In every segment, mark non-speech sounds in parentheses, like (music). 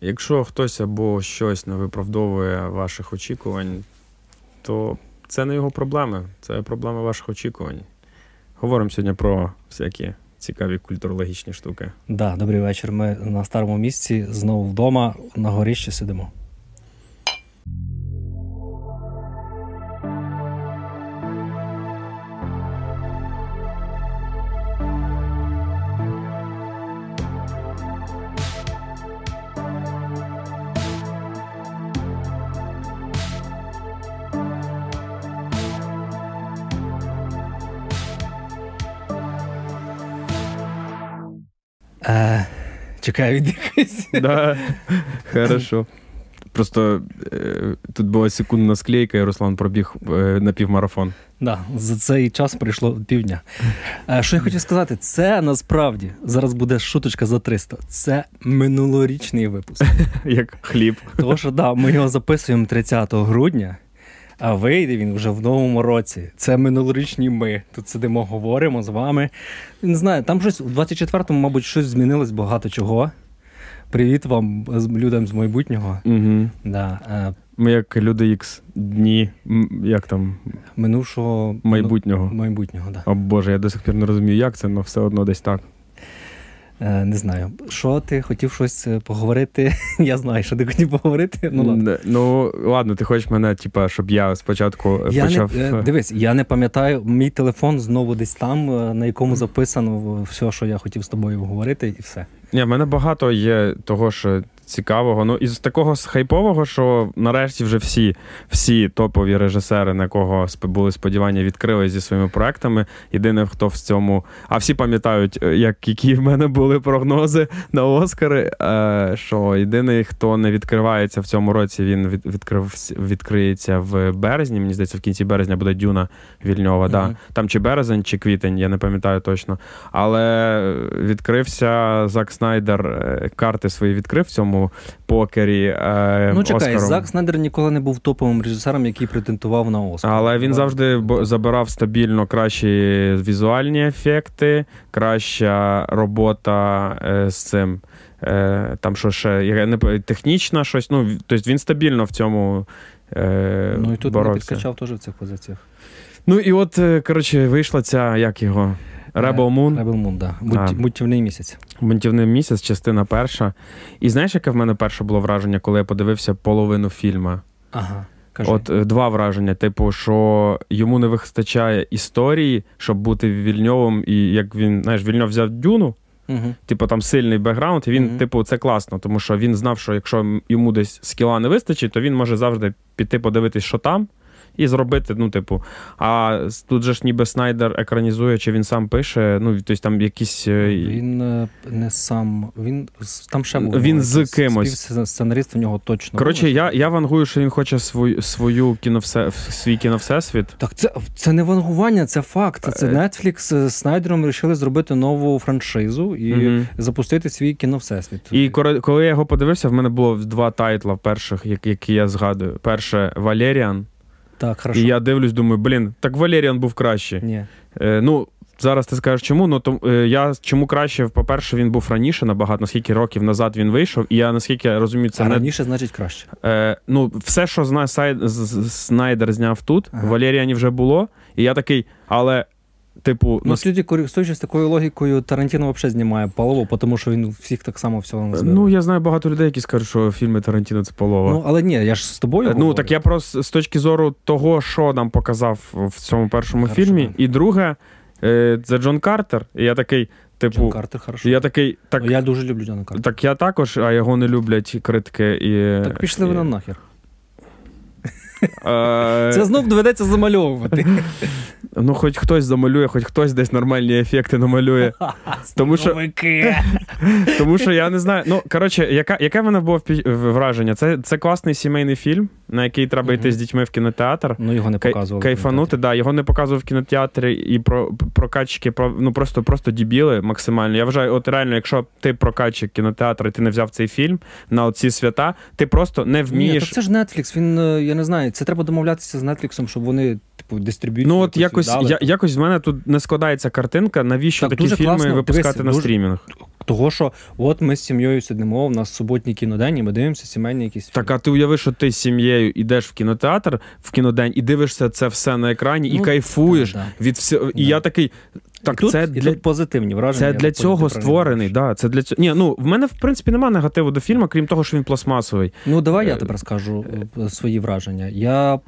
Якщо хтось або щось не виправдовує ваших очікувань, то це не його проблеми, це проблема ваших очікувань. Говоримо сьогодні про всякі цікаві культурологічні штуки. Да, добрий вечір. Ми на старому місці знову вдома на горищі сидимо. Чекаю, віддихайся. Да, Хорошо. Просто е, тут була секундна склейка, і Руслан пробіг е, на півмарафон. Да, за цей час прийшло півдня. Е, що я хотів сказати, це насправді зараз буде шуточка за 300. Це минулорічний випуск. (laughs) Як хліб. Тому що да, ми його записуємо 30 грудня, а вийде він вже в новому році. Це минулорічні ми. Тут сидимо, говоримо з вами. Не знаю, там щось у 24-му, мабуть, щось змінилось багато чого. Привіт вам людям з майбутнього. Угу. Да, е, Ми як люди Ікс дні, як там, минувшого майбутнього. майбутнього, да. О Боже, я до сих пір не розумію, як це, але все одно десь так. Е, не знаю. Що ти хотів щось е, поговорити? (laughs) Я знаю, що ти хотів поговорити. Ну ладно. Ну ладно, ти хочеш мене, типа, щоб я спочатку е, Я почав. не, дивись, я не пам'ятаю, мій телефон знову десь там, на якому записано все, що я хотів з тобою говорити, і все. Ні, в мене багато є того, що цікавого. Ну, із такого хайпового, що нарешті вже всі, всі топові режисери, на кого були сподівання, відкрили зі своїми проектами. Єдине, хто в цьому. А всі пам'ятають, е, як, які в мене були прогнози на Оскари. Е, що єдиний, хто не відкривається в цьому році, він від, відкрив, відкриється в березні. Мені здається, в кінці березня буде Дюна Вільньова. Да. Там чи березень, чи квітень, я не пам'ятаю точно. Але відкрився Зак Снайдер, е, карти свої відкрив в цьому покері. е, ну чекай, Оскаром. Зак Снайдер ніколи не був топовим режисером, який претендував на Оскар. Але він завжди забирав стабільно кращі візуальні ефекти, краща робота е, з цим. Е, там що ще не технічна щось. Ну, тобто він стабільно в цьому е, Ну і тут боровся. підкачав теж в цих позиціях. Ну і от, е, коротше, вийшла ця, як його? Rebel Moon. Rebel Moon, да. Будь, Будьтівний місяць. Бунтівний місяць, частина перша. І знаєш, яке в мене перше було враження, коли я подивився половину фільму? Ага. Кажи. От е, два враження: типу, що йому не вистачає історії, щоб бути вільньовим, і як він, знаєш, вільньов взяв дюну, Угу. типу там сильний бекграунд, і він, Мгм. типу, це класно, тому що він знав, що якщо йому десь скіла не вистачить, то він може завжди піти подивитись, що там. І зробити, ну, типу, а тут же ж ніби Снайдер екранізує, чи він сам пише, ну, тобто там якісь. е, Він е, не сам. Він там ще був. Він з кимось. Співсценарист у нього точно. Коротше, я, я вангую, що він хоче свою, свою кіновсе, свій кіновсесвіт. Так, це, це не вангування, це факт. Це Е. Netflix з Снайдером вирішили зробити нову франшизу і Мгм. запустити свій кіновсесвіт. І коли я його подивився, в мене було два тайтла перших, які я згадую. Перше Валеріан. Так, хорошо. І я дивлюсь, думаю, блін, так Валеріан був краще. Ні. Е, ну, зараз ти скажеш, чому? Ну то е, я чому краще, по-перше, він був раніше набагато, наскільки років назад він вийшов, і я наскільки я розумію, це а не раніше, значить, краще. Е, ну, все, що зна, Снайдер зняв тут, Ага. в Валеріані вже було. І я такий, але, типу, Ну, нас- люди, користуючись такою логікою, Тарантіно взагалі знімає полову, тому що він всіх так само всього називає. ну, я знаю багато людей, які скажуть, що фільми Тарантіно це полова. Ну, але ні, я ж з тобою. Е, Ну, говорю. так я просто з точки зору того, що нам показав в цьому першому Хорошо, фільмі. І друге, е, це Джон Картер. І я такий, типу, Джон Картер, хорошо. я такий, так, Я дуже люблю Джона Картера. так я також, а його не люблять критики. І, Так пішли і, вони нахер. Е, Це знов доведеться замальовувати. Ну, хоч хтось замалює, хоч хтось десь нормальні ефекти намалює. Тому що- Тому що я не знаю. Ну, коротше, яка, яке в мене було враження? Це, це класний сімейний фільм, на який треба йти з дітьми в кінотеатр. Ну, його не показували. Кайфанути, да, його не показував в кінотеатрі і про прокачки, про ну просто просто дібіли максимально. Я вважаю, от реально, якщо ти прокачик кінотеатру, і ти не взяв цей фільм на оці свята, ти просто не Ні, вмієш. так це ж Netflix, він, я не знаю, це треба домовлятися з Netflix, щоб вони, типу, дистриб'ють. Ну, от якось, я, якось в мене тут не складається картинка, навіщо Так, такі фільми класно. випускати Дивися, на дуже- стрімінгах. Того, що от ми з сім'єю сидимо, у нас суботній кінодень, і ми дивимося сімейні якісь фільми. Так, а ти уяви, що ти з сім'єю йдеш в кінотеатр в кінодень і дивишся це все на екрані, і Ну, кайфуєш да, від всього. І Да. я такий. Так, і тут, це і для тут позитивні враження. Це для цього створений. Да, це для цього. Ні, ну в мене в принципі немає негативу до фільму, крім того, що він пластмасовий. Ну, давай я Е, тепер скажу е, свої враження. Я.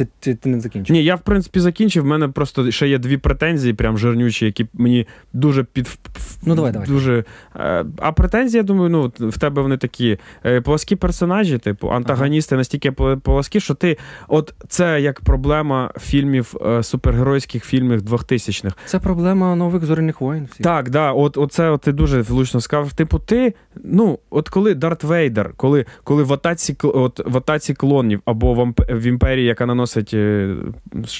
м, Ти, ти, не закінчив. Ні, я в принципі закінчив. В мене просто ще є дві претензії, прям жирнючі, які мені дуже під Ну, давай, давай. дуже. Е, А претензії, я думаю, ну в тебе вони такі е, плоскі персонажі, типу антагоністи настільки пл- плоскі, що ти, от це як проблема фільмів е, супергеройських фільмів 2000-х. Це проблема нових зоряних воїн. всіх. Так, да, от оце от ти дуже влучно сказав. Типу, ти, ну, от коли Дарт Вейдер, коли, коли в атаці от, в атаці клонів або в, імперії, яка наносить, е,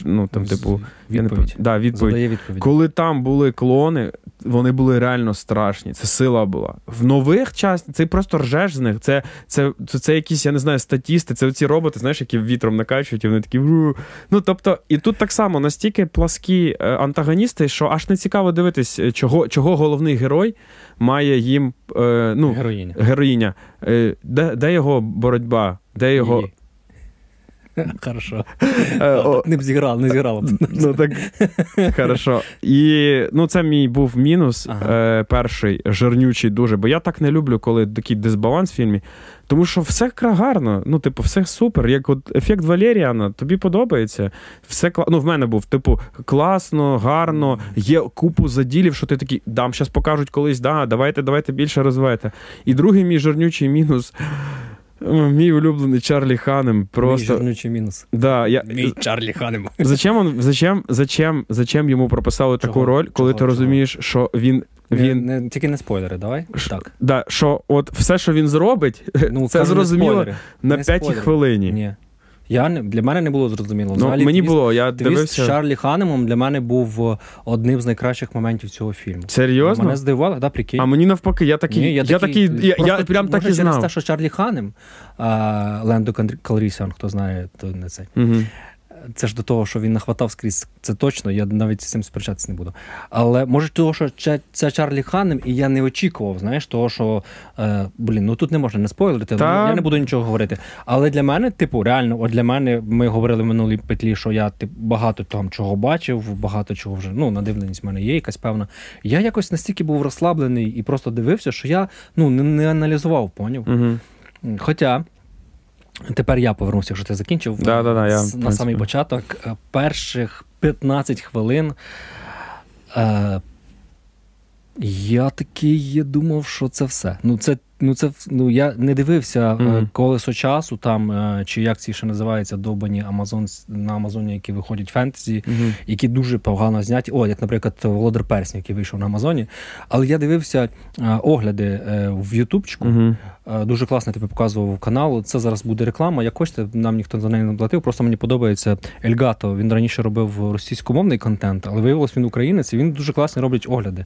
ну там, типу, я не да, відповідь. Задає відповідь. Коли там були клони, вони були реально страшні. Це сила була. В нових час ти просто ржеш з них. Це, це, це, це якісь, я не знаю, статісти, це ці роботи, знаєш, які вітром накачують, і вони такі. Ну тобто, і тут так само настільки пласкі е, антагоністи, що аж не цікаво дивитись, е, чого, чого головний герой має їм. Ну, Героїня. Героїня, де, де його боротьба? Де його. Її. (laughs) Хорошо. Е, Не б зіграв, не зіграло. б. Ну так хорошо. І ну, це мій був мінус е, перший, жирнючий дуже. Бо я так не люблю, коли такий дисбаланс в фільмі. Тому що все гарно. Ну, типу, все супер. Як от ефект Валеріана, тобі подобається. Все кла... Ну, в мене був, типу, класно, гарно, є купу заділів, що ти такий, дам, зараз покажуть колись, да, давайте, давайте більше розвивайте. І другий мій жирнючий мінус. Мій улюблений Чарлі Ханем. Мій Просто. жирнючий мінус. Да, я... Мій Чарлі Ханем. Зачем он, зачем, зачем, зачем йому прописали таку роль, коли Чого? ти розумієш, що він. Він не, тільки не спойлери, давай. Ш- Так. Да, що от все, що він зробить, Ну, (laughs) це зрозуміло на не п'ятій хвилині. Ні. Я не, для мене не було зрозуміло. Ну, Взагалі, мені twist- було, я Твіст дивився. Чарлі Ханемом для мене був е, одним з найкращих моментів цього фільму. Серйозно? Мене здивувало, да, прикинь. А мені навпаки, я такий. Ні, я, такий, я, я прям так і знав. через те, що Чарлі Ханем, Лендо Калрісіан, хто знає, то не це. Угу. Це ж до того, що він нахватав скрізь, це точно, я навіть з цим сперечатися не буду. Але може того, що це, Чарлі Ханнем, і я не очікував, знаєш, того, що е, блін, ну тут не можна не спойлерити, Та- я не буду нічого говорити. Але для мене, типу, реально, от для мене, ми говорили в минулій петлі, що я тип, багато там чого бачив, багато чого вже ну, надивленість в мене є якась певна. Я якось настільки був розслаблений і просто дивився, що я ну, не, не аналізував, поняв. Угу. Хоча. Тепер я повернувся, якщо ти закінчив. Да-да-да, я, на принципі. самий початок е, перших 15 хвилин. Е, я такий думав, що це все. Ну, це, ну, це, ну, я не дивився Мгм. колесо часу, там, е, чи як ці ще називаються довбані Амазон, на Амазоні, які виходять фентезі, Угу. які дуже погано зняті. О, як, наприклад, Володар Персні, який вийшов на Амазоні. Але я дивився е, огляди в Ютубчику. Е, Дуже класно тобі показував канал. Це зараз буде реклама. Як хочете, нам ніхто за неї не платив. Просто мені подобається Ельгато. Він раніше робив російськомовний контент, але виявилось, він українець, і він дуже класно робить огляди.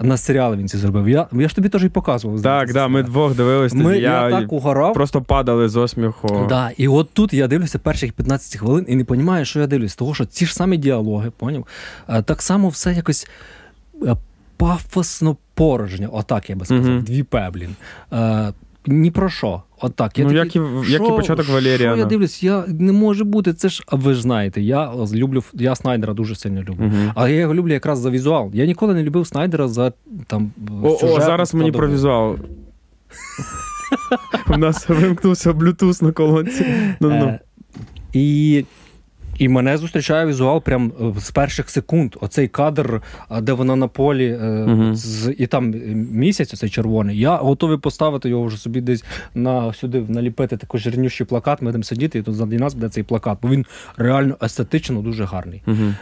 На серіали він ці зробив. Я, я ж тобі теж і показував. Так, да, ми серіали. двох дивились. ми, тоді. я, я так угорав. просто падали з осміху. Да, і от тут я дивлюся перших 15 хвилин і не розумію, що я дивлюсь. Того, що ці ж самі діалоги, поняв? Так само все якось е, пафосно порожньо. Отак я би сказав. Мгм. Дві П, блін. Е, Ні про що. Отак. Я Ну, як і як і початок Що я дивлюсь, я не може бути. Це ж, а ви ж знаєте, я люблю я Снайдера дуже сильно люблю. Угу. Але я його люблю якраз за візуал. Я ніколи не любив Снайдера за там. О, о, зараз мені про візуал. У нас вимкнувся Bluetooth на колонці. Ну, ну. Е, і, і мене зустрічає візуал прям е, з перших секунд. Оцей кадр, де вона на полі, е, Мгм. з, і там е, місяць, оцей червоний. Я готовий поставити його вже собі десь на сюди наліпити такий жирнющий плакат. Ми будемо сидіти, і тут за нас буде цей плакат, бо він реально естетично дуже гарний. Мгм.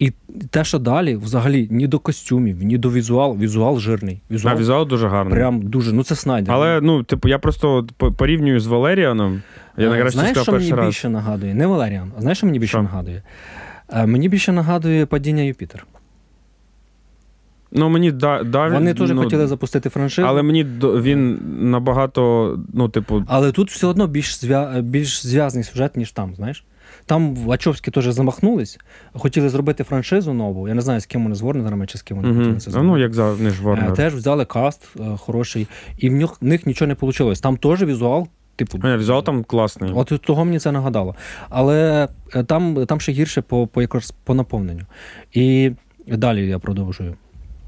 А, і те, що далі, взагалі, ні до костюмів, ні до візуалу. Візуал жирний. А Візуал, візуал дуже гарний. прям дуже. Ну, це Снайдер. Але ну, типу, я просто порівнюю з Валеріаном. Я Е, Знаєш, що мені раз. більше нагадує? Не Валеріан. А знаєш, що мені більше Що? нагадує? Е, Мені більше нагадує падіння Юпітер. Ну мені да, да Вони теж ну, хотіли запустити франшизу. Але мені він набагато, ну, типу. Але тут все одно більш зв'я... більш зв'язаний сюжет, ніж там, знаєш. Там Вачовські теж замахнулись, хотіли зробити франшизу нову. Я не знаю, з ким вони з Ворнерами чи з ким вони хотіли це зробити. Ну, як завжди ж Ворнер. Теж взяли каст е, хороший, і в них, в них нічого не вийшло. Там теж візуал. Типу, а, візуал там класний. От того мені це нагадало. Але е, там там ще гірше по по, якраз по наповненню. І далі я продовжую.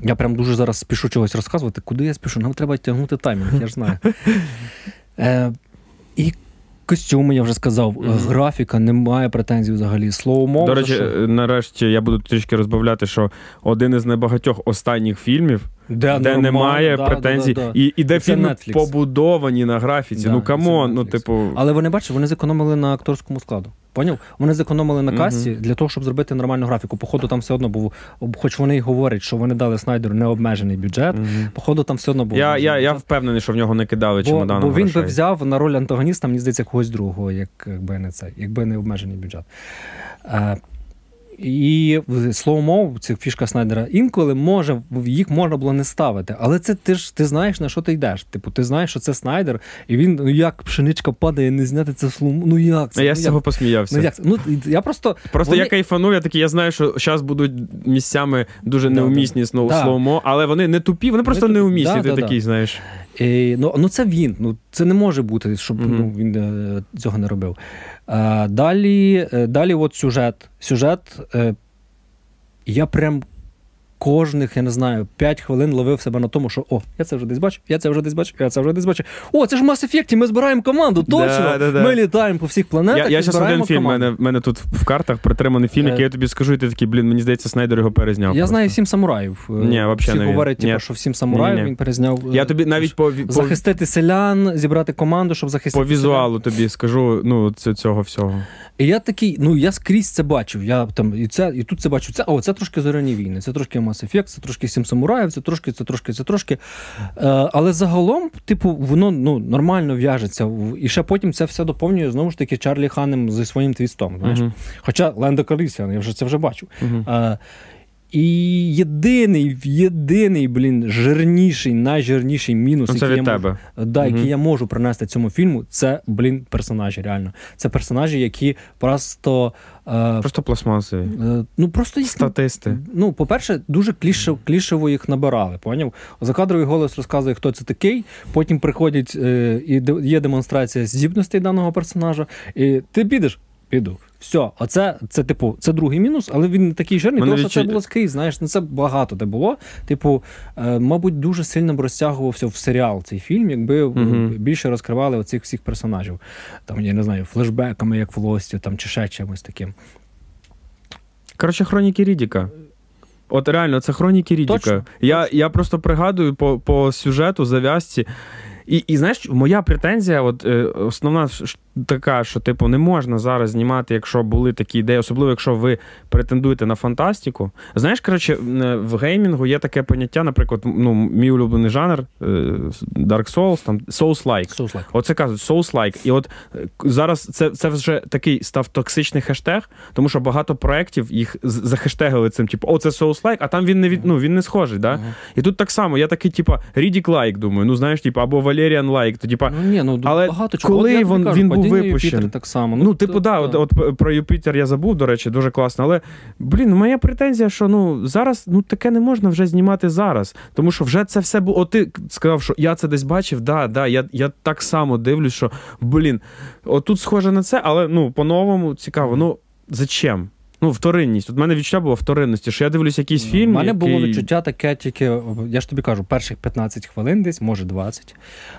Я прям дуже зараз спішу чогось розказувати. Куди я спішу? Нам треба тягнути таймінг, я ж знаю. (laughs) Е, І костюми, я вже сказав, mm-hmm. графіка, немає претензій взагалі. Слово мов. До речі, що... нарешті я буду трішки розбавляти, що один із небагатьох останніх фільмів. Де, де немає да, претензій, да, да, і і де фільми побудовані на графіці. ну come on, ну типу. Але вони бачите, вони зекономили на акторському складу. Поняв? Вони зекономили на касі для того, щоб зробити нормальну графіку. Походу, там все одно був, хоч вони й говорять, що вони дали Снайдеру необмежений бюджет. Походу, там все одно був. Я я, я впевнений, що в нього не кидали чемодану Бо він грошей. би взяв на роль антагоніста, мені здається, когось другого, як, якби не це, якби не обмежений бюджет. І слово мов, це фішка Снайдера, інколи може їх можна було не ставити. Але це ти ж ти знаєш, на що ти йдеш. Типу, ти знаєш, що це Снайдер, і він ну як пшеничка падає, не зняти це слово. Ну як це? Я ну, з цього як? посміявся. Ну як це? Ну я просто просто вони... я кайфаную, я такий, я знаю, що зараз будуть місцями дуже неумісні да, да. слово, але вони не тупі, вони просто не неумісні. Да, ти да, такий, знаєш. І, ну, ну це він. Ну це не може бути, щоб mm-hmm. ну, він е, цього не робив. А, Далі, е, далі, от сюжет. Сюжет. Е, я прям кожних, я не знаю, 5 хвилин ловив себе на тому, що о, я це вже десь бачу, я це вже десь бачу, я це вже десь бачу. О, це ж в Mass Effect, ми збираємо команду. Точно! Да, да, да. Ми літаємо по всіх планетах. Я я зараз один фільм. Мене мене тут в картах притриманий фільм, який я тобі скажу, і ти такий, блін, мені здається, Снайдер його перезняв. Я просто. знаю сім самураїв. Ні, Всі не говорять, типу, що всім самураїв ні, ні. він перезняв. Я тобі навіть по захистити селян, зібрати команду, щоб захистити. По візуалу селян. тобі скажу, ну, цього всього. І я такий, ну я скрізь це бачив. Я там і це, і тут це бачу. Це о, це трошки зоряні війни, це трошки Mass Effect, це трошки Сім самураїв, це трошки, це трошки, це трошки. Е, Але загалом, типу, воно ну, нормально в'яжеться. І ще потім це все доповнює знову ж таки Чарлі Ханем зі своїм твістом. Знаєш? Uh-huh. Хоча Ленда Карлісіан, я вже це вже бачив. Uh-huh. І єдиний, єдиний, блін, жирніший, найжирніший мінус, це який, від я тебе. Можу, да, який я можу принести цьому фільму, це, блін, персонажі. Реально. Це персонажі, які просто. Е, просто пластмаси. Е, ну, просто їх, Статисти. Ну, по-перше, дуже клішево, клішево їх набирали. Поняв? Закадровий голос розказує, хто це такий. Потім приходять е, і є демонстрація здібностей даного персонажа, і ти підеш. Піду. Все, оце це, типу, це другий мінус, але він не такий жирний, тому що відчу... це було скрізь. Знаєш, ну це багато де було. Типу, е, мабуть, дуже сильно б розтягувався в серіал цей фільм, якби угу. більше розкривали оцих всіх персонажів. Там, я не знаю, флешбеками, як в Лості, там, чи ще чимось таким. Коротше, хроніки Рідіка. От реально, це хроніки Рідіка. Точно, я я просто пригадую по по сюжету, зав'язці. І і знаєш, моя претензія, от е, основна така, що типу не можна зараз знімати, якщо були такі ідеї, особливо якщо ви претендуєте на фантастику. Знаєш, коротше, в геймінгу є таке поняття, наприклад, ну, мій улюблений жанр е, Dark Souls, там Souls-like. Souls-like. Оце кажуть, Souls-like. І от е, зараз це це вже такий став токсичний хештег, тому що багато проєктів їх захештегали цим, типу, о, це Souls-like, а там він не від, ну, він не схожий. Да? Uh-huh. І тут так само, я такий, типу, Riddick-like, думаю, ну знаєш, типу, або Valerian like. То, типу, ну, ні, ну, але багато чого. Коли він, він був випущений. так само. Ну, ну типу, то, да, от, от про Юпітер я забув, до речі, дуже класно. Але, блін, моя претензія, що ну зараз ну таке не можна вже знімати зараз. Тому що вже це все було. От ти сказав, що я це десь бачив, да, да, я я так само дивлюсь, що блін, отут схоже на це, але ну, по-новому цікаво. Ну, зачем? Ну, вторинність. От мене відчуття було вторинності, що я дивлюсь якийсь ну, фільм. У мене який... було відчуття таке, тільки, я ж тобі кажу, перших 15 хвилин десь, може 20.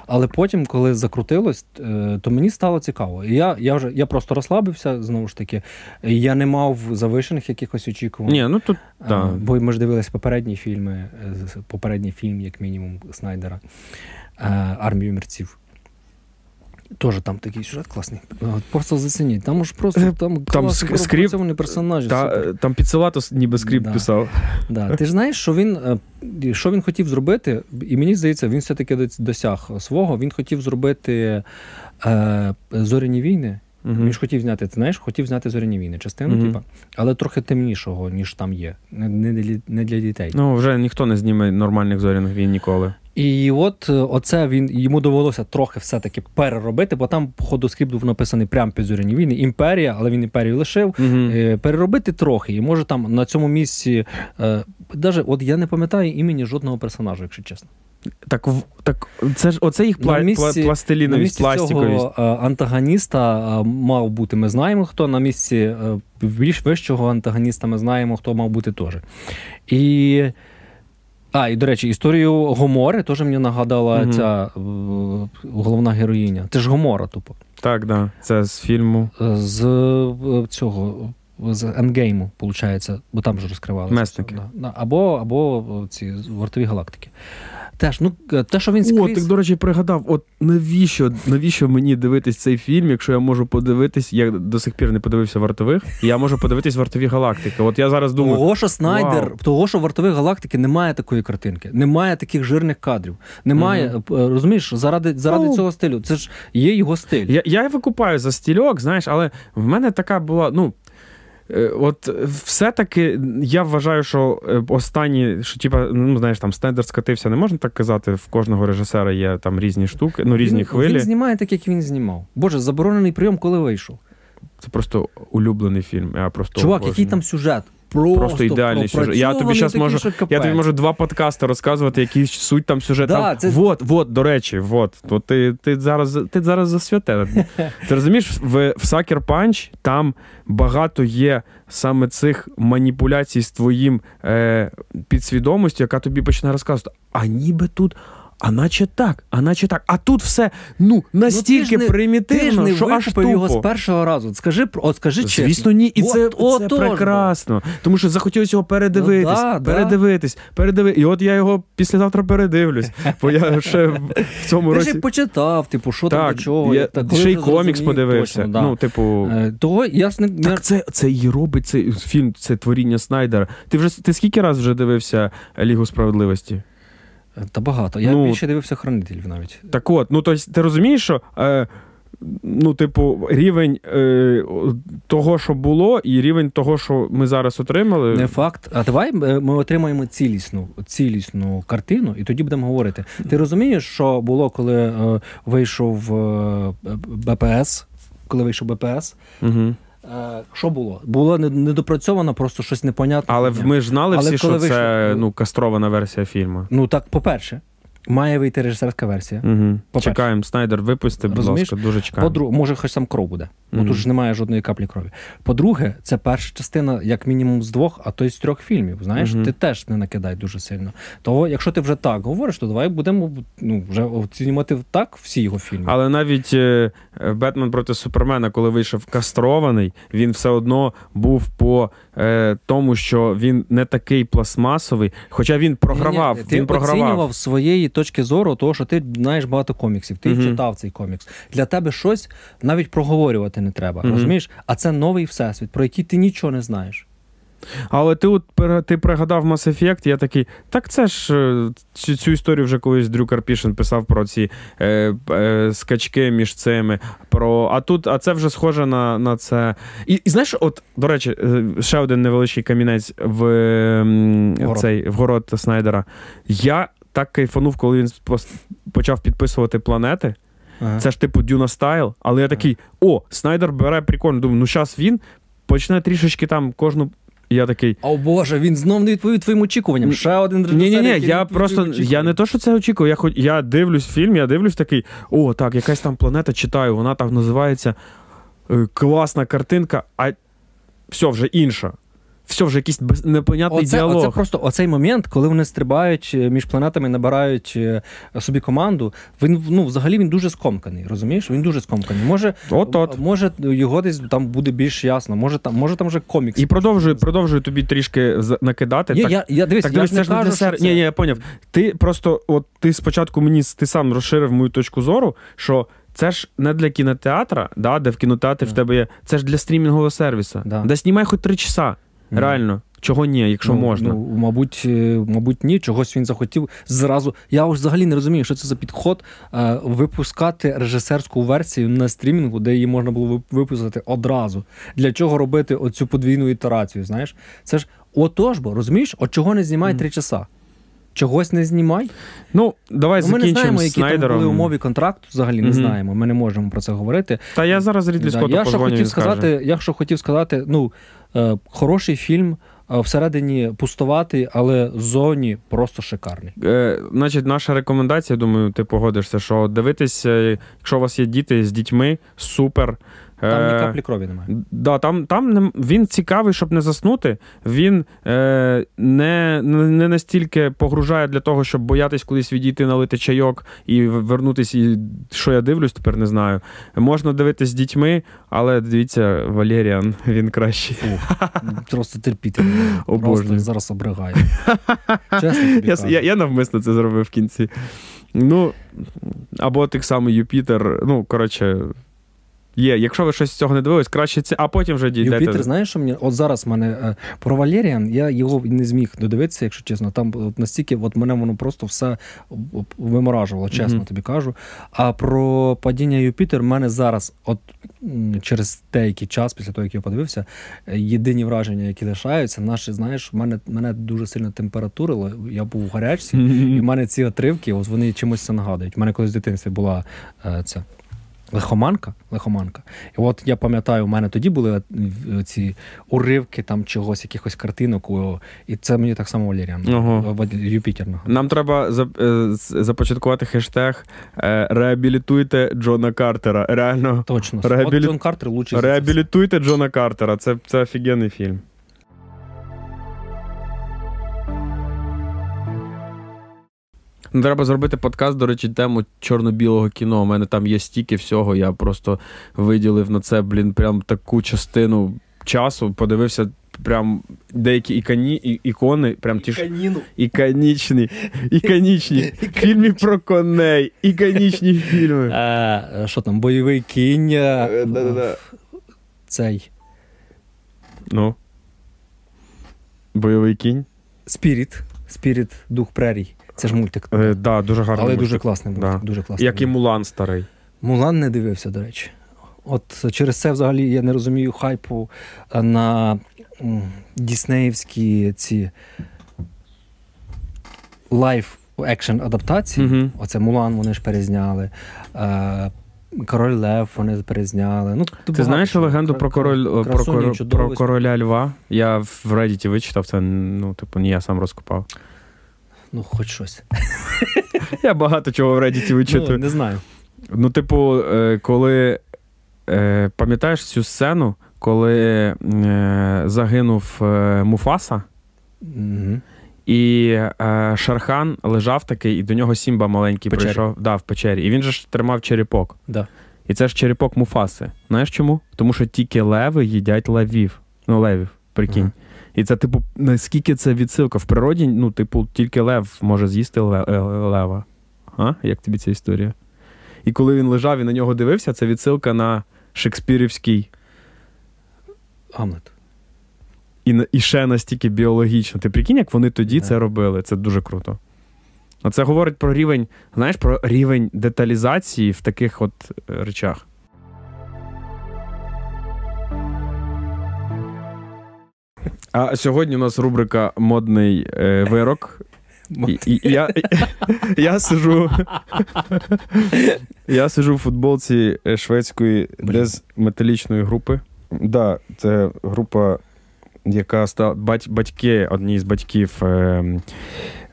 Але потім, коли закрутилось, е, то мені стало цікаво. І я я, вже я просто розслабився, знову ж таки. Я не мав завишених якихось очікувань. Ні, ну тут, да. Бо ми ж дивилися попередні фільми, е, попередній фільм, як мінімум, Снайдера е, Армію мерців. Теж там такий сюжет класний. Просто зацініть. Там ж просто е, там, там скрипт, персонажі. Та, там Піцелатос ніби скрипт да. писав. (laughs) Да. Ти ж знаєш, що він е, що він хотів зробити, і мені здається, він все-таки досяг свого. Він хотів зробити е, зоряні війни Угу. Він ж хотів зняти, ти знаєш, хотів зняти зоряні війни, частину, Мгм. типа, але трохи темнішого, ніж там є. Не, не, для- не для дітей. Ну, вже ніхто не зніме нормальних зоряних війн ніколи. І от е, оце він йому довелося трохи все-таки переробити, бо там, походу, скрипт був написаний прямо під зоряні війни. Імперія, але він імперію лишив. Угу. Е, Переробити трохи. І може там на цьому місці. Е, даже, от я не пам'ятаю імені жодного персонажа, якщо чесно. Так, так це ж оце їх На місці- пла- На пластиліновість, місці пластиковість. цього е, антагоніста мав бути, ми знаємо, хто на місці більш вищого антагоніста ми знаємо, хто мав бути теж. І. А, і до речі, історію Гомори теж мені нагадала Мгм. ця е, головна героїня. Це ж Гомора, тупо. Так, да. Це з фільму Е, З е, цього. З Ендгейму, виходить, бо там ж розкривалися. Месники. Да. Або, або ці вартові галактики. Теж, ну, е, те, що він скрізь... О, так, до речі, пригадав, от навіщо, навіщо мені дивитись цей фільм, якщо я можу подивитись, я до сих пір не подивився вартових, я можу подивитись вартові галактики. От я зараз думаю, Того, що Снайдер, вау. того, що вартових галактики немає такої картинки, немає таких жирних кадрів. Немає, е, розумієш, заради, заради Ну. цього стилю. Це ж є його стиль. Я, я викупаю за стільок, знаєш, але в мене така була, ну. Е, От все-таки я вважаю, що е, останні, що типа, ну знаєш, там стендер скатився, не можна так казати. В кожного режисера є там різні штуки, ну різні він, хвилі. Він знімає так, як він знімав. Боже, заборонений прийом, коли вийшов. Це просто улюблений фільм. Я просто Чувак, обожнюю. який там сюжет? Просто, Просто ідеальний сюжет. Я тобі такий, можу- Я тобі можу два подкасти розказувати, які суть там сюжет. Да, там, це- Вот, вот, до речі, вот. То ти, ти зараз ти зараз засвяте. (laughs) Ти розумієш, в, в Sucker Punch там багато є саме цих маніпуляцій з твоїм е, підсвідомістю, яка тобі почне розказувати. А ніби тут. А наче так, а наче так. А тут все ну настільки ти ж не- примітивно, Ти ж не що аж викупив його з першого разу. Скажи, про- от скажи чесно. Звісно, ні, і От- це, от це тож, прекрасно. Тому що захотілося його передивитись, Ну, да, да. передивитись, передиви. І от я його післязавтра передивлюсь. Бо я (laughs) ще в цьому Ти році. ж і почитав, типу, що там до чого. я так, ще й комікс подивився. точно, да. Ну, типу. Е, Того я ж не не- Так це, це і робить цей фільм, це творіння Снайдера. Ти вже ти скільки раз вже дивився Лігу справедливості? Та багато. Я Ну, більше дивився хранителів навіть. Так от, ну тобто, ти розумієш, що е, ну, типу, рівень е, того, що було, і рівень того, що ми зараз отримали. Не факт. А давай е, ми отримаємо цілісну, цілісну картину, і тоді будемо говорити. Ти розумієш, що було, коли е, вийшов е, БПС, коли вийшов БПС? Угу. Е, що було? Було не- недопрацьовано, просто щось непонятне. Але ми ж знали Але всі, що ви... це вийшло- ну, кастрована версія фільму. Ну так, по-перше, має вийти режисерська версія. Угу. Чекаємо, Снайдер, випусти, будь Розумієш? ласка, дуже чекаємо. По-друге, може, хоч там кров буде, бо Мгм. тут ж немає жодної каплі крові. По-друге, це перша частина, як мінімум, з двох, а то й з трьох фільмів. Знаєш, Мгм. ти теж не накидай дуже сильно. Того, якщо ти вже так говориш, то давай будемо ну, вже оцінювати так всі його фільми. Але навіть е, Бетмен проти Супермена, коли вийшов кастрований, він все одно був по е, тому, що він не такий пластмасовий, хоча він програвав. Ні-ні, Ти він програвав. оцінював своєї точки зору, того, що ти знаєш багато коміксів, ти Мгм. читав цей комікс. Для тебе щось навіть проговорювати не треба. Мгм. Розумієш? А це новий всесвіт, про який ти нічого не знаєш. Але ти от ти пригадав Mass Effect, я такий, так це ж е, цю, цю історію вже колись Дрю Карпішин писав про ці е, е, скачки між цими. Про, а тут, а це вже схоже на, на це. І, і знаєш, от, до речі, е, ще один невеличкий камінець в, Город. цей, в город Снайдера. Я так кайфанув, коли він почав підписувати планети. Ага. Це ж типу Дюна Стайл, але я такий: о, Снайдер бере прикольно. Думаю, ну зараз він почне трішечки там кожну. Я такий. О Боже, він знов не відповів твоїм очікуванням. Ще один режисер. Ні, ні, я просто я не то, що це очікував. Я хоч я дивлюсь фільм, я дивлюсь такий, о, так, якась там планета читаю, вона так називається. е, Класна картинка, а все вже інша. Все вже якийсь непонятний Оце, діалог. оце просто оцей момент, коли вони стрибають е, між планетами, набирають е, собі команду. Він ну взагалі він дуже скомканий. Розумієш? Він дуже скомканий. Може, От-от. може його десь там буде більш ясно. Може там, може там вже комікс. І продовжую, продовжую тобі трішки накидати. Ні, так, я, я дивись, так дивись, це не кажу, десерт. що це... Ні, ні, я поняв. Ти просто, от ти спочатку мені ти сам розширив мою точку зору, що це ж не для кінотеатра, да, де в кінотеатрі в тебе є. Це ж для стрімінгового сервісу. Да. Де знімай хоч три часа. Реально. Чого ні, якщо ну, можна? Ну, мабуть, е, мабуть, ні. Чогось він захотів зразу. Я взагалі не розумію, що це за підход е, випускати режисерську версію на стрімінгу, де її можна було випустити одразу. Для чого робити оцю подвійну ітерацію? Знаєш, це ж отож, бо розумієш, от чого не знімай три часа. Чогось не знімай. Ну, давай ну, Ми не знаємо, які Снайдером. там були умови контракту, взагалі не знаємо. Ми не можемо про це говорити. Та я зараз Рідлі Да, Скотту я що хотів сказати, я що хотів сказати, ну е, хороший фільм. Всередині пустуватий, але ззовні просто шикарний. Е, значить, наша рекомендація, думаю, ти погодишся, що дивитись, е, якщо у вас є діти з дітьми, супер. Там ні Е, каплі крові немає. Да, там, там він цікавий, щоб не заснути. Він е, не, не настільки погружає для того, щоб боятись кудись відійти, налити чайок і в- вернутись, і що я дивлюсь, тепер не знаю. Можна дивитись з дітьми, але дивіться, Валеріан, (laughs) він кращий. Просто терпіти. Просто зараз обригаю. (laughs) Чесно тобі Я, я, я навмисно це зробив в кінці. Ну, або так само Юпітер. Ну, коротше, є. Якщо ви щось з цього не дивились, краще це, а потім вже дійдете. Юпітер, знаєш, що мені? От зараз в мене е, про Валеріан, я його не зміг додивитися, якщо чесно. Там от настільки от мене воно просто все виморажувало, чесно Мгм. тобі кажу. А про падіння Юпітер в мене зараз, от через деякий час, після того, як я подивився, е, єдині враження, які лишаються, наші, знаєш, в мене, мене дуже сильно температурило, я був у гарячці, і в мене ці отривки, от вони чимось це нагадують. У мене колись в дитинстві була е, ця. Лихоманка, лихоманка. І от я пам'ятаю, у мене тоді були ці уривки там чогось, якихось картинок. І це мені так само Валеріан. Ага. Вад- Юпітер нагадує. Нам треба е, започаткувати хештег е, Реабілітуйте Джона Картера. Реально, Точно. Реабілі- От Джон Картер все. реабілітуйте Джона Картера. Це, це офігенний фільм. Треба зробити подкаст, до речі, тему чорно-білого кіно. У мене там є стільки всього. Я просто виділив на це, блін, прям таку частину часу. Подивився прям деякі іконі, і, ікони, прям ті ж (laughs) іконічні, іконічні. Фільми про коней, іконічні фільми. Е, Що там, бойовий кінь. е, Е, да-да-да. Цей Ну. Бойовий кінь. Спіріт. Спіріт, дух прерій. Це ж мультик. Е, да, дуже гарний. Але мультик. дуже класний мультик. Да. Дуже класний. Як і Мулан старий. Мулан не дивився, до речі. От через це взагалі я не розумію хайпу на діснеївські ці live action адаптації. Угу. Оце Мулан вони ж перезняли. Е, Король Лев вони перезняли. Ну, Ти знаєш легенду про король про, про короля льва? Я в Reddit вичитав це, ну, типу, не я сам розкопав. Ну, хоч щось. (laughs) Я багато чого в Reddit Ну, не знаю. Ну, типу, е, коли е, пам'ятаєш цю сцену, коли е, загинув Муфаса, Угу. і Шархан лежав такий, і до нього Сімба маленький печері. прийшов да, в печері. І він же ж тримав черепок. Да. І це ж черепок Муфаси. Знаєш чому? Тому що тільки леви їдять левів. Ну, левів, прикинь. Ага. І це, типу, наскільки це відсилка? В природі, ну, типу, тільки лев може з'їсти е, лева. А? Як тобі ця історія? І коли він лежав і на нього дивився, це відсилка на шекспірівський Гамлет. і, і ще настільки біологічно. Ти прикинь, як вони тоді Да. це робили? Це дуже круто. А це говорить про рівень, знаєш, про рівень деталізації в таких от е, речах. А сьогодні у нас рубрика Модний е, вирок. І, і, і я, я сижу. я сижу в футболці е, шведської дезметалічної групи. Да, це група, яка стала бать, батьки, одні з батьків е,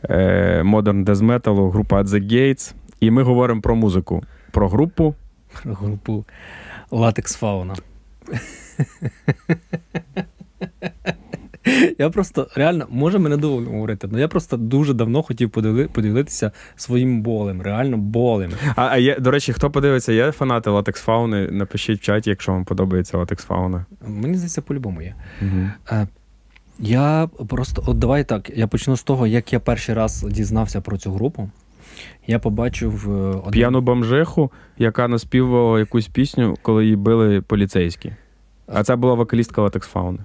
е, Modern Death Metal, група At The Gates. І ми говоримо про музику, про групу. Про групу Латекс Фауна. (laughs) Я просто реально, може мене довго говорити, але я просто дуже давно хотів подиви- поділитися своїм болем, реально болем. А, а є, до речі, хто подивиться, є фанати Latex Фауни? Напишіть в чаті, якщо вам подобається Latex Фауна. Мені здається, по-любому є. Угу. Я просто, от давай так, я почну з того, як я перший раз дізнався про цю групу. Я побачив е, один- П'яну бомжиху, яка наспівувала якусь пісню, коли її били поліцейські. А це була вокалістка Latex Фауни.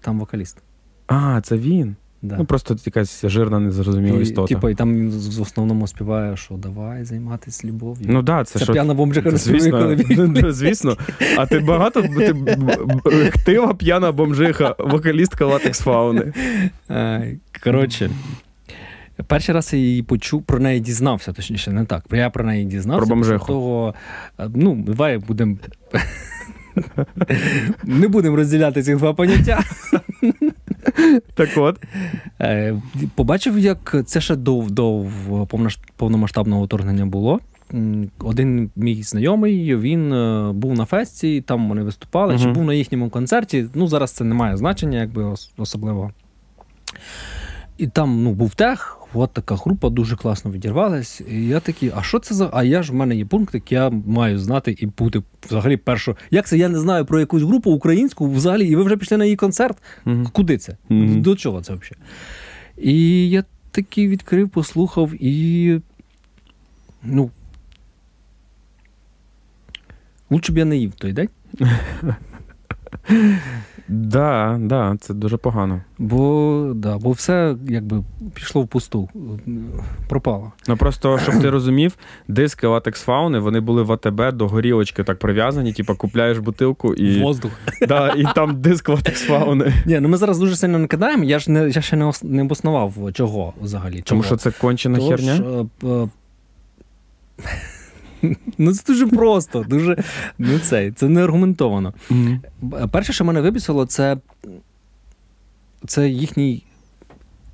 там вокаліст. А, це він. Да. Ну просто якась жирна, незрозуміла істота. Типу, і там він в основному співає, що давай займатися любов'ю. Ну да, це, це що... п'яна не Звісно, коли він. ну, звісно. А ти багато ти хтива п'яна бомжиха, вокалістка латекс фауни. Е, Коротше, перший раз я її почув, про неї дізнався, точніше, не так. Я про неї дізнався. Про бомжиху. Того, е, ну, давай будемо. (laughs) Не будемо розділяти ці два поняття. (laughs) Так от. Е, Побачив, як це ще до, до повномасштабного вторгнення було. Один мій знайомий, він е, був на фесті, там вони виступали, чи був на їхньому концерті. Ну, зараз це не має значення, якби особливо. І там ну, був тех, от така група дуже класно відірвалась. І я такий, а що це за. А я ж в мене є пункт, як я маю знати і бути взагалі першо. Як це я не знаю про якусь групу українську взагалі, і ви вже пішли на її концерт? Мгм. Куди це? Мгм. До чого це взагалі? І я такий відкрив, послухав і. Ну. Лучше б я не їв той день. (laughs) Да, да, це дуже погано. Бо, да, бо все якби пішло в пусту, пропало. Ну просто, щоб ти розумів, диски латекс фауни вони були в АТБ до горілочки так прив'язані, типу купляєш бутилку і, Воздух. да, і там диск латекс фауни. Ні, ну ми зараз дуже сильно не кидаємо. Я ж не я ще не, ос- не обоснував чого взагалі. Тому що це кончена Тож, херня. е, (laughs) Ну, це дуже просто, дуже ну, це, це не аргументовано. Б- Перше, що мене вибісило, це, це їхній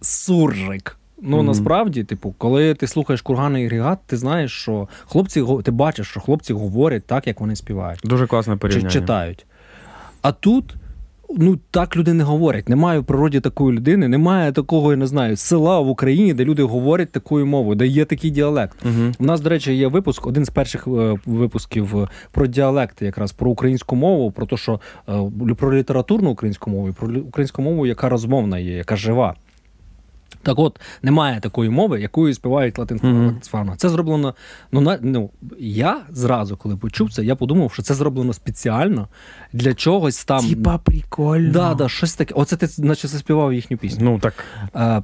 суржик. Ну, Мгм. насправді, типу, коли ти слухаєш курганий агрегат, ти знаєш, що хлопці ти бачиш, що хлопці говорять так, як вони співають, Дуже класне чи читають. А тут. Ну, так люди не говорять. Немає в природі такої людини, немає такого, я не знаю, села в Україні, де люди говорять такою мовою, де є такий діалект. Угу. У нас, до речі, є випуск, один з перших е, випусків е, про діалекти, якраз про українську мову, про те, що е, про літературну українську мову, і про українську мову, яка розмовна є, яка жива. Так от, немає такої мови, якою співають Мгм. латинфана. Це зроблено. Ну, на, ну, я зразу, коли почув це, я подумав, що це зроблено спеціально для чогось там. Типа прикольно. Да, да, щось таке. Оце ти, наче заспівав їхню пісню. Ну так. А,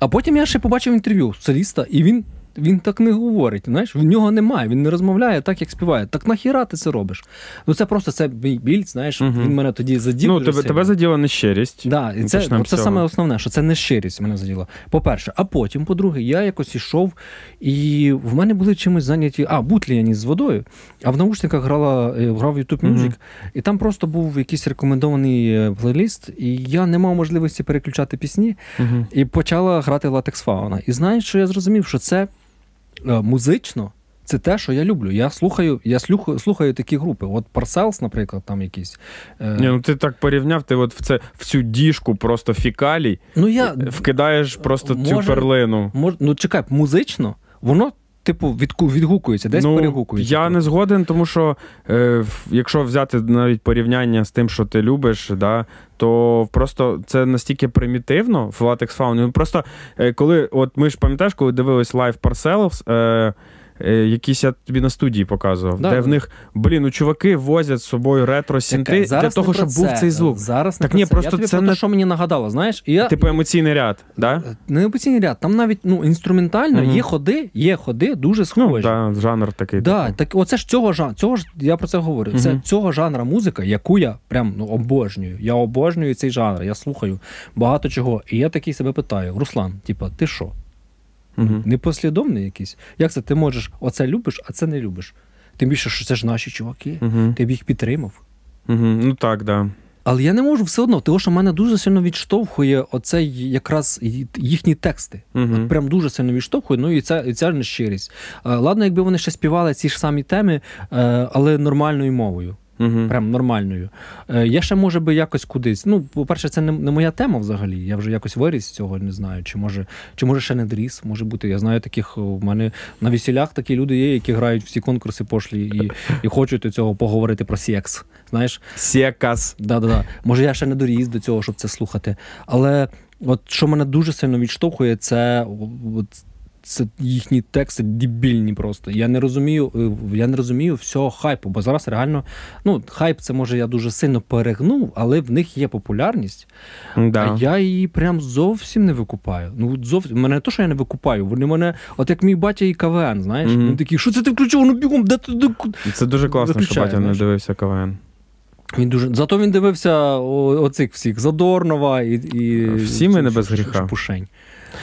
а потім я ще побачив інтерв'ю соліста, і він, він так не говорить. Знаєш, в нього немає, він не розмовляє так, як співає. Так нахіра ти це робиш? Ну це просто це мій біль, знаєш, Мгм. він мене тоді задів. ну, тебе, тебе заділа нещирість. Да, і це, почнемо це саме основне, що це не щирість мене заділо. По-перше, а потім, по-друге, я якось ішов, і в мене були чимось зайняті. А, бутлі я ніс з водою, а в наушниках грала, е, грав YouTube. Music, і там просто був якийсь рекомендований е, плейліст, і я не мав можливості переключати пісні. Угу. І почала грати Latexfauna. І знаєш, що я зрозумів, що це музично. Це те, що я люблю. Я слухаю, я слухаю, слухаю такі групи. От Парселс, наприклад, там якісь. Е, Ні, ну ти так порівняв, ти от в це в цю діжку просто фекалій ну я вкидаєш просто цю перлину. мож, ну чекай, музично, воно, типу, відку, відгукується, десь ну, перегукується. Я не згоден, тому що е, якщо взяти навіть порівняння з тим, що ти любиш, да, то просто це настільки примітивно в Latex Fauna. Ну, Просто е, коли, от ми ж пам'ятаєш, коли дивились Live Parcells, е, якісь я тобі на студії показував, Да, де да. в них, блін, ну чуваки возять з собою ретро сінти для того, не про щоб був цей звук. Зараз не Так про ні, це. просто я це про не- те, що мені нагадало, знаєш, і я Типу емоційний ряд, да? не емоційний ряд, там навіть ну, інструментально Мгм. є ходи, є ходи дуже Ну, схожі. да, жанр такий. Да, типу. так оце ж цього жанру, цього ж я про це говорю. Це цього жанра музика, яку я прям ну, обожнюю. Я обожнюю цей жанр, я слухаю багато чого. І я такий себе питаю: Руслан, типа, ти що? Мгм. Непослідовний якийсь? Як це ти можеш оце любиш, а це не любиш? Тим більше, що це ж наші чуваки, Мгм. ти б їх підтримав. Мгм. Ну так, да. Але я не можу все одно, тому що мене дуже сильно відштовхує оцей якраз їхні тексти. Мгм. От прям дуже сильно відштовхує. Ну і ця, і ця нещирість. Е, Ладно, якби вони ще співали ці ж самі теми, е, але нормальною мовою. Мгм. Прям нормальною. Е, Я ще може би якось кудись. Ну, по-перше, це не, не моя тема взагалі. Я вже якось виріс з цього, не знаю. Чи може, чи може ще не дріс, може бути. Я знаю таких у мене на весілях такі люди є, які грають всі конкурси пошлі і, і хочуть у цього поговорити про секс. Знаєш, Секас. Да-да-да. Може, я ще не доріс до цього, щоб це слухати. Але от що мене дуже сильно відштовхує, це от це їхні тексти дебільні просто. Я не розумію, е, я не розумію всього хайпу, бо зараз реально ну, хайп, це може я дуже сильно перегнув, але в них є популярність. Да. А я її прям зовсім не викупаю. Ну, зовсім мене не то, що я не викупаю. Вони мене, от як мій батя і КВН, знаєш, Мгм. він такий, що це ти включив? Ну бігом, де ти де ку-?» Це дуже класно, що батя не дивився КВН. Він дуже зато він дивився оцих всіх Задорнова і, і Всі ми не цю без гріха. Шпушень.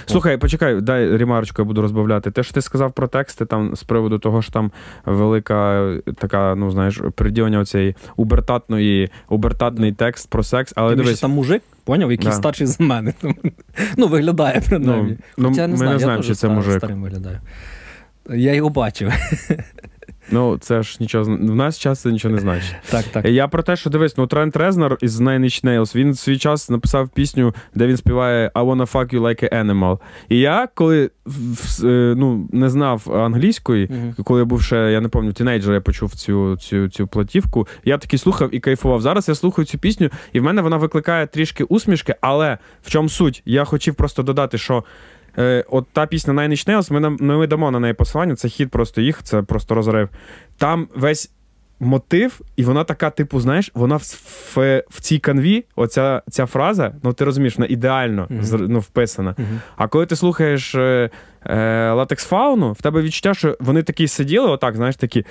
Слухай, почекай, дай ремарочку, я буду розбавляти. Те, що ти сказав про тексти, там з приводу того, що там велика така, ну знаєш, приділення оцеї убертатної, убертатний текст про секс, але дивись. там мужик, поняв, який Да. старший за мене. (laughs) Ну, виглядає принаймні. Ну, Хоча я ми знаю, не знаємо, чи це мужик. старим виглядаю. Я його бачив. (laughs) Ну, це ж нічого в нас час це нічого не значить. (laughs) Так, так. Я про те, що дивись, ну Трент Резнер із Nine Inch Nails, він в свій час написав пісню, де він співає I wanna fuck you like an animal. І я, коли е, ну, не знав англійської, Мгм. коли я був ще, я не пам'ятаю, тінейджер, я почув цю, цю, цю платівку, я такий слухав і кайфував. Зараз я слухаю цю пісню, і в мене вона викликає трішки усмішки, але в чому суть? Я хотів просто додати, що. Е, от та пісня Nine Inch Nails, ми, ми дамо на неї посилання, це хід просто їх, це просто розрив. Там весь мотив, і вона така, типу, знаєш, вона в, в, в цій канві, оця ця фраза, ну ти розумієш, вона ідеально зр- ну, вписана. Мгм. А коли ти слухаєш е, е, латекс фауну, в тебе відчуття, що вони такі сиділи, отак, знаєш, такі.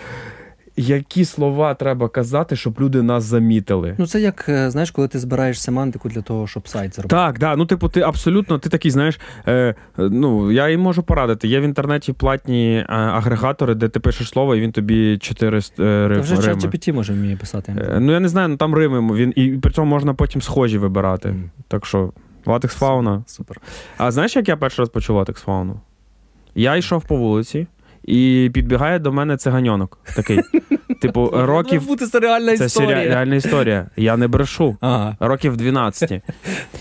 Які слова треба казати, щоб люди нас замітили? Ну, це як, е, знаєш, коли ти збираєш семантику для того, щоб сайт зробити. Так, да. Ну, типу, ти абсолютно ти такий, знаєш, е, ну я їм можу порадити. Є в інтернеті платні е, агрегатори, де ти пишеш слово, і він тобі чотири е, Та вже рими. ChatGPT може вміє писати. Е, Ну я не знаю, ну там рими. Він і при цьому можна потім схожі вибирати. Мгм. Так що латекс фауна. Супер. А знаєш, як я перший раз почув латекс фауну? Я йшов по вулиці, і підбігає до мене циганьонок. Такий. (laughs) Типу, років. бути це реальна Це історія. сері- реальна історія. Я не брешу. Ага. Років 12.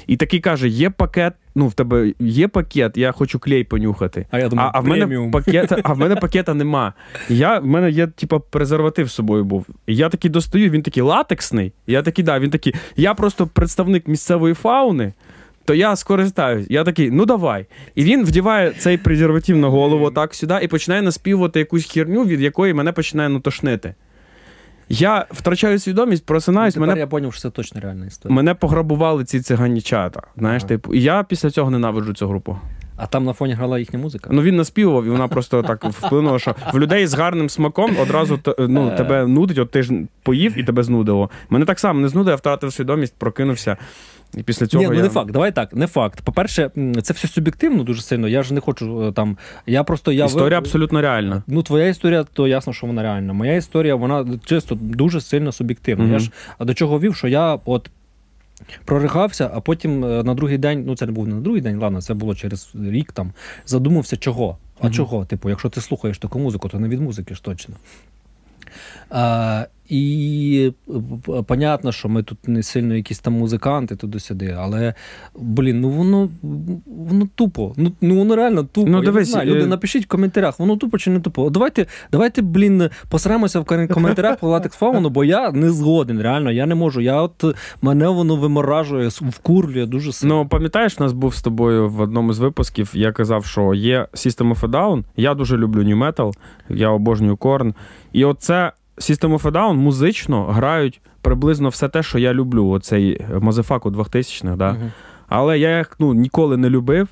І такий каже: є пакет, ну в тебе є пакет, я хочу клей понюхати. А я думаю, А, а в мене пакета, а в мене пакета нема. Я, в мене є, типа, презерватив з собою був. І я такий достаю, він такий латексний. Я такий, да, він такий. Я просто представник місцевої фауни. То я скористаюсь. Я такий, ну давай. І він вдіває цей презерватив на голову так сюди і починає наспівувати якусь херню, від якої мене починає ну, тошнити. Я втрачаю свідомість, просинаюсь, Тепер мене я зрозумів, що це точно реальна історія. Мене пограбували ці циганічата. Знаєш, Ага. типу, і я після цього ненавиджу цю групу. А там на фоні грала їхня музика. Ну він наспівував, і вона просто так вплинула, що в людей з гарним смаком одразу ну, тебе нудить, от ти ж поїв і тебе знудило. Мене так само не знудило, я втратив свідомість, прокинувся. І після цього Ні, ну я... не факт. Давай так, не факт. По-перше, це все суб'єктивно дуже сильно. Я ж не хочу е, там. Я просто я історія абсолютно реальна. Ну, твоя історія, то ясно, що вона реальна. Моя історія, вона чисто дуже сильно суб'єктивна. Мгм. Я ж а до чого вів, що я от проригався, а потім е, на другий день, ну це не був не на другий день, ладно, це було через рік там. Задумався, чого. А Мгм. чого? Типу, якщо ти слухаєш таку музику, то не від музики ж точно. А, і е, понятно, що ми тут не сильно якісь там музиканти туди-сюди, але блін, ну воно воно тупо. Ну, ну воно реально тупо. Ну, Я не знаю, люди, е, напишіть в коментарях, воно тупо чи не тупо. Давайте, давайте, блін, посремося в коментарях по латекс фауну, бо я не згоден. Реально, я не можу. Я от мене воно виморажує, вкурлює дуже сильно. Ну, пам'ятаєш, нас був з тобою в одному з випусків. Я казав, що є System of a Down. Я дуже люблю New Metal, я обожнюю Корн. І оце System of a Down музично грають приблизно все те, що я люблю. Оцей мазефак у 2000-х, да? Мгм. Але я їх ну, ніколи не любив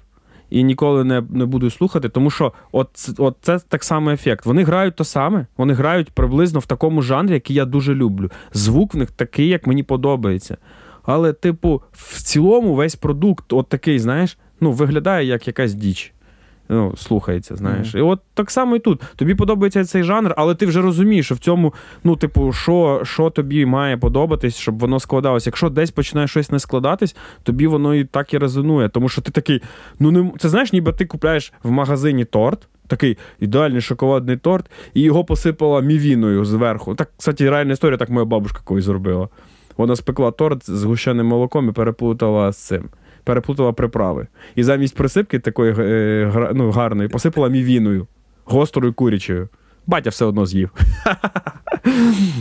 і ніколи не, не буду слухати, тому що от, от це так само ефект. Вони грають то саме, вони грають приблизно в такому жанрі, який я дуже люблю. Звук в них такий, як мені подобається. Але, типу, в цілому весь продукт, от такий, знаєш, ну, виглядає як якась діч. Ну, слухається, знаєш. І от так само і тут. Тобі подобається цей жанр, але ти вже розумієш, що в цьому, ну, типу, що, що тобі має подобатись, щоб воно складалось. Якщо десь починає щось не складатись, тобі воно і так і резонує. Тому що ти такий, ну не це знаєш, ніби ти купляєш в магазині торт. Такий ідеальний шоколадний торт, і його посипала мівіною зверху. Так, кстати, реальна історія, так моя бабушка колись зробила. Вона спекла торт з гущеним молоком і переплутала з цим. Переплутала приправи. І замість присипки такої е, ну, гарної посипала мівіною, гострою курячою. Батя все одно з'їв. (laughs)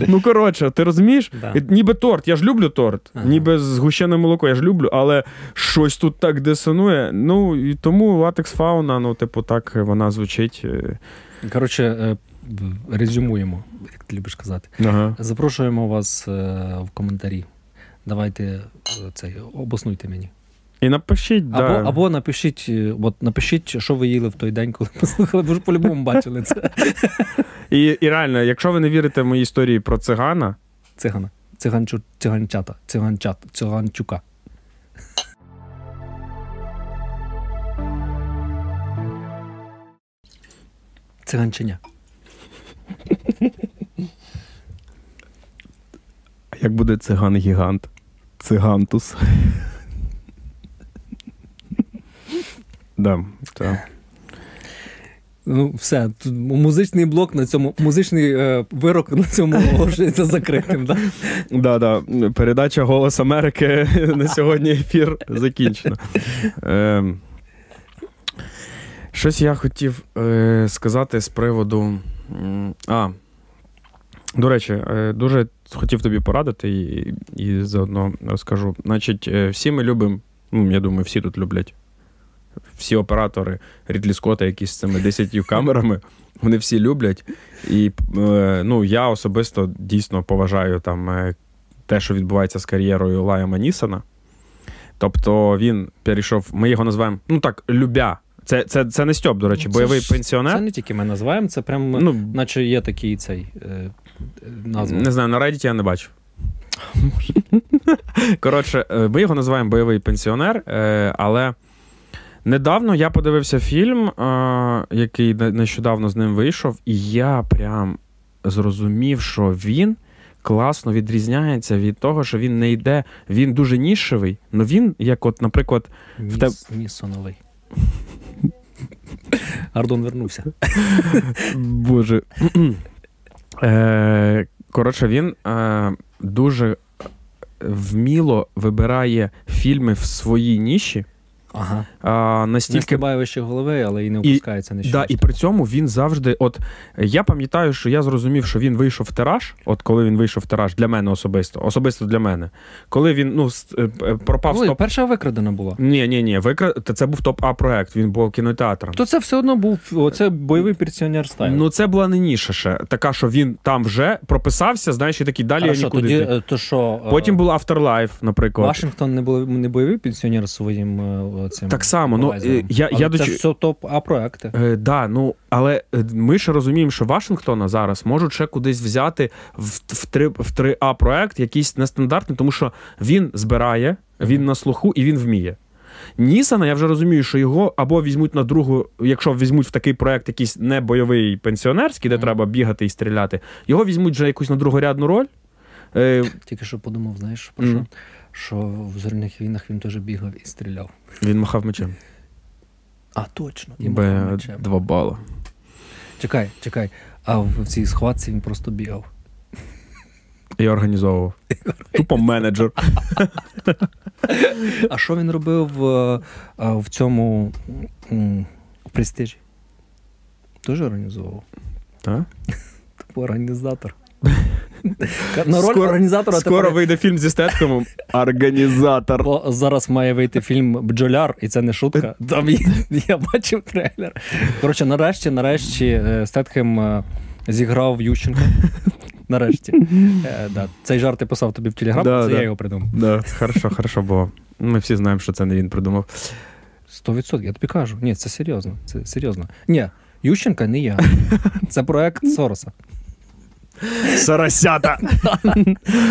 Ну, коротше, ти розумієш? Да. Ніби торт, я ж люблю торт, Ага. ніби згущене молоко, я ж люблю, але щось тут так дисонує. Ну, і тому латекс фауна, ну, типу, так вона звучить. е, Коротше, е, резюмуємо, як ти любиш казати. Ага. Запрошуємо вас в коментарі. Давайте цей, обоснуйте мені. І напишіть, Або, да. або напишіть, е, от напишіть, що ви їли в той день, коли послухали, бо ж по-любому бачили це. І, і реально, якщо ви не вірите в мої історії про цигана, Цигана. Циганчу, циганчата, циганчат, циганчука. Циганчиня. як буде циган-гігант? Цигантус. Да, так. Ну, все, тут музичний блок на цьому, музичний е, вирок на цьому (laughs) оголошується закритим. Да? Да, да. Передача Голос Америки (laughs) на сьогодні ефір закінчено. Ем, щось я хотів е, сказати з приводу. А, до речі, е, дуже хотів тобі порадити і, і заодно розкажу. Значить, е, всі ми любимо, ну, я думаю, всі тут люблять. Всі оператори Рідлі Скотта, які з цими 10 камерами, вони всі люблять. І е, ну, я особисто дійсно поважаю там е, те, що відбувається з кар'єрою Лайама Нісона. Тобто він перейшов, ми його називаємо, ну так, любя. Це, це, це не Стьоп, до речі, Це бойовий ж- пенсіонер. Це не тільки ми називаємо, це прям, Ну, наче є такий цей е, е, назва. Не знаю, на Reddit я не бачив. (laughs) Коротше, е, ми його називаємо бойовий пенсіонер, е, але недавно я подивився фільм, який нещодавно з ним вийшов, і я прям зрозумів, що він класно відрізняється від того, що він не йде, він дуже нішевий, але він, як, от, наприклад, в Ніс, Нісоновий. Ардон вернувся. Боже. Е, коротше, він е, дуже вміло вибирає фільми в своїй ніші. Ага. А, Не настільки стрибає вище голови, але і не опускається нижче. Да, і при цьому він завжди. От я пам'ятаю, що я зрозумів, що він вийшов в тираж. От коли він вийшов в тираж для мене особисто, особисто для мене. Коли він ну е, е, пропав Ой, стоп. перша викрадена була. Ні, ні, ні, викра... та це був топ А проект. Він був кінотеатром. То це все одно був оце бойовий пенсіонер стайл. Ну, це була не ніша ще. Така, що він там вже прописався, знаєш, і такий далі я нікуди. тоді, йти. е, то що, Потім був Afterlife, наприклад. Вашингтон не був не бойовий пенсіонер своїм цим Так само, ну, е, я- Але я це ж все топ А проекти. Е, да, ну але е, ми ще розуміємо, що Вашингтона зараз можуть ще кудись взяти в, в, 3, в 3А проект якийсь нестандартний, тому що він збирає, він на слуху і він вміє. Нісана, я вже розумію, що його або візьмуть на другу, якщо візьмуть в такий проект якийсь не бойовий пенсіонерський, де Мгм. треба бігати і стріляти, його візьмуть вже якусь на другорядну роль. Е, Тільки що подумав, знаєш, про що? Що в зоряних війнах він теж бігав і стріляв. він махав мечем. А, точно. І махав мечем. два бали. Чекай, чекай. А в, в цій схватці він просто бігав. Я організовував. Тупо менеджер. А що він робив е, а, в цьому м, престижі? Теж організовував. Так? Типу організатор. На роль Скоро- організатора Скоро тепер... вийде фільм зі стеткомом. Організатор. Бо зараз має вийти фільм Бджоляр, і це не шутка. Там є- я бачив трейлер. Коротше, нарешті, нарешті е, Стетхем е, зіграв Ющенка. Нарешті. Е, да. Цей жарт я писав тобі в телеграм, Да, це да. я його придумав. Да, хорошо, хорошо було. Ми всі знаємо, що це не він придумав. Сто відсотків, я тобі кажу. Ні, це серйозно. Це серйозно. Ні, Ющенка не я. Це проект Сороса. Соросята.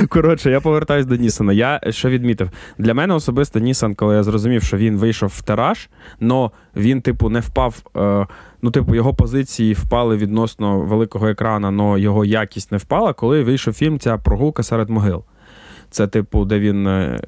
Коротше, я повертаюсь до Нісана. Я що відмітив? Для мене особисто Нісан, коли я зрозумів, що він вийшов в тираж, но він, типу, не впав. Е, ну, типу, його позиції впали відносно великого екрана, але його якість не впала, коли вийшов фільм ця прогулка серед могил. Це, типу, де він е,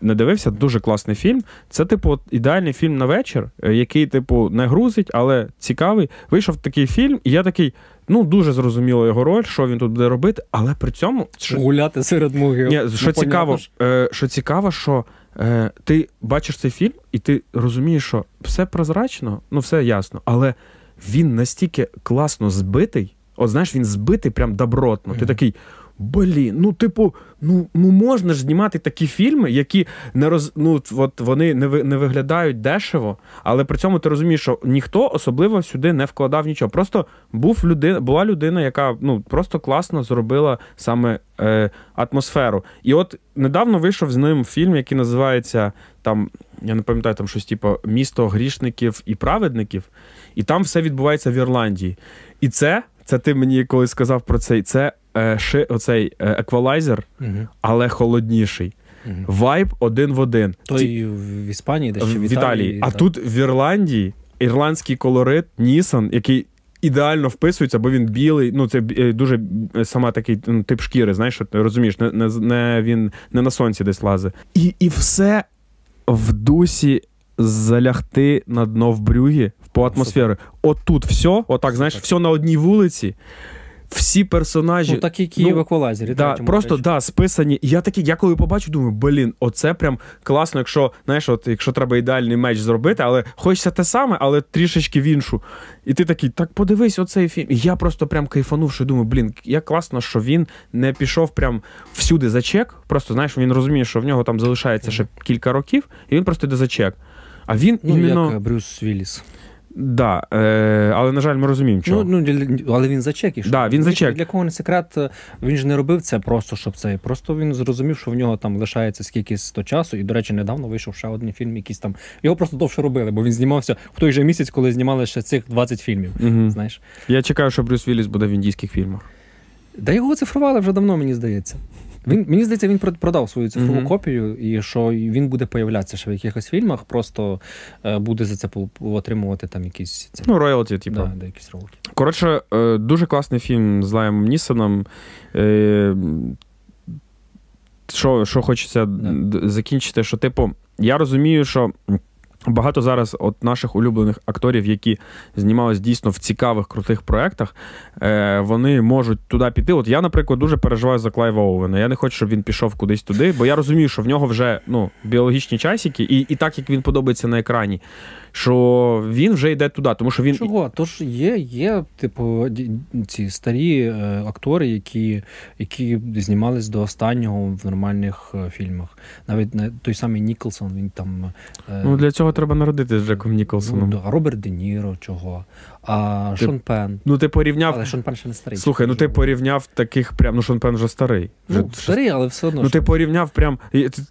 не дивився, дуже класний фільм. Це, типу, ідеальний фільм на вечір, е, який, типу, не грузить, але цікавий. Вийшов такий фільм, і я такий, ну, дуже зрозуміло його роль, що він тут буде робити, але при цьому. що- Гуляти серед могил. ні, що цікаво, е, що цікаво, що е, ти бачиш цей фільм, і ти розумієш, що все прозрачно, ну все ясно, але він настільки класно збитий. от знаєш, він збитий прям добротно. Ти такий. Блін, ну типу, ну ну можна ж знімати такі фільми, які не роз ну от вони не ви не виглядають дешево, але при цьому ти розумієш, що ніхто особливо сюди не вкладав нічого. Просто був людина, була людина, яка ну просто класно зробила саме е, атмосферу. І от недавно вийшов з ним фільм, який називається там, я не пам'ятаю, там щось типу Місто грішників і праведників, і там все відбувається в Ірландії. І це, це ти мені колись сказав про цей. Це е, ши, оцей е, еквалайзер, Угу. але холодніший. Угу. Вайб один в один. То Ті- і в Іспанії, де ще в Італії. А так. тут в Ірландії ірландський колорит Нісан, який. Ідеально вписується, бо він білий. Ну це е, дуже е, сама такий ну, тип шкіри. Знаєш, що ти розумієш, не, не, не він не на сонці десь лазить. І, і все в дусі залягти на дно в брюгі по атмосфері. От тут все, отак, знаєш, все на одній вулиці. Всі персонажі. Ну, так як і в ну, еквалайзері. Да, просто речі. да, списані. Я такий, я коли побачив, думаю, блін, оце прям класно, якщо знаєш, от якщо треба ідеальний меч зробити, але хочеться те саме, але трішечки в іншу. І ти такий, так подивись оцей фільм. І я просто прям кайфанув, що думаю, блін, як класно, що він не пішов прям всюди за чек. Просто знаєш, він розуміє, що в нього там залишається ще кілька років, і він просто йде за чек. А він Ну, іменно. як е, Брюс Вілліс. Да, е, але, на жаль, ми розуміємо, чого. Ну, ну, але він за чек ішов. Да, він за чек. Для кого не секрет, е, він ж не робив це просто, щоб це. Просто він зрозумів, що в нього там лишається скільки то часу. І, до речі, недавно вийшов ще один фільм, якийсь там. Його просто довше робили, бо він знімався в той же місяць, коли знімали ще цих 20 фільмів. Угу. Знаєш. Я чекаю, що Брюс Вілліс буде в індійських фільмах. Да його оцифрували вже давно, мені здається. Він, мені здається, він продав свою цифрову Мгм. копію, і що він буде появлятися ще в якихось фільмах, просто е, буде за це отримувати там якісь це, Ну, роялті, типу. да, да, якісь ролики. Коротше, е, дуже класний фільм з Лаєм Нісоном. Е, Що, що хочеться д- закінчити, що, типу, я розумію, що. Багато зараз от наших улюблених акторів, які знімались дійсно в цікавих крутих проєктах, е, вони можуть туди піти. От я, наприклад, дуже переживаю за Клайва Оуена. Я не хочу, щоб він пішов кудись туди, бо я розумію, що в нього вже ну, біологічні часики, і, і так як він подобається на екрані, що він вже йде туди, тому що він Чого? Тож є, є, типу, ці старі е, актори, які, які знімались до останнього в нормальних е, фільмах. Навіть на той самий Ніколсон, він там. Е, Ну, для цього треба народити з Джеком Ніколсоном. ну, да, Роберт Де Ніро, чого. А Ти- Шон Пен. Ну, ти порівняв. Але Шон Пен ще не старий. Слухай, ну ти порівняв таких прям, ну Шон Пен вже старий. Вже, Ну, старий, але все одно. ну ти порівняв прям.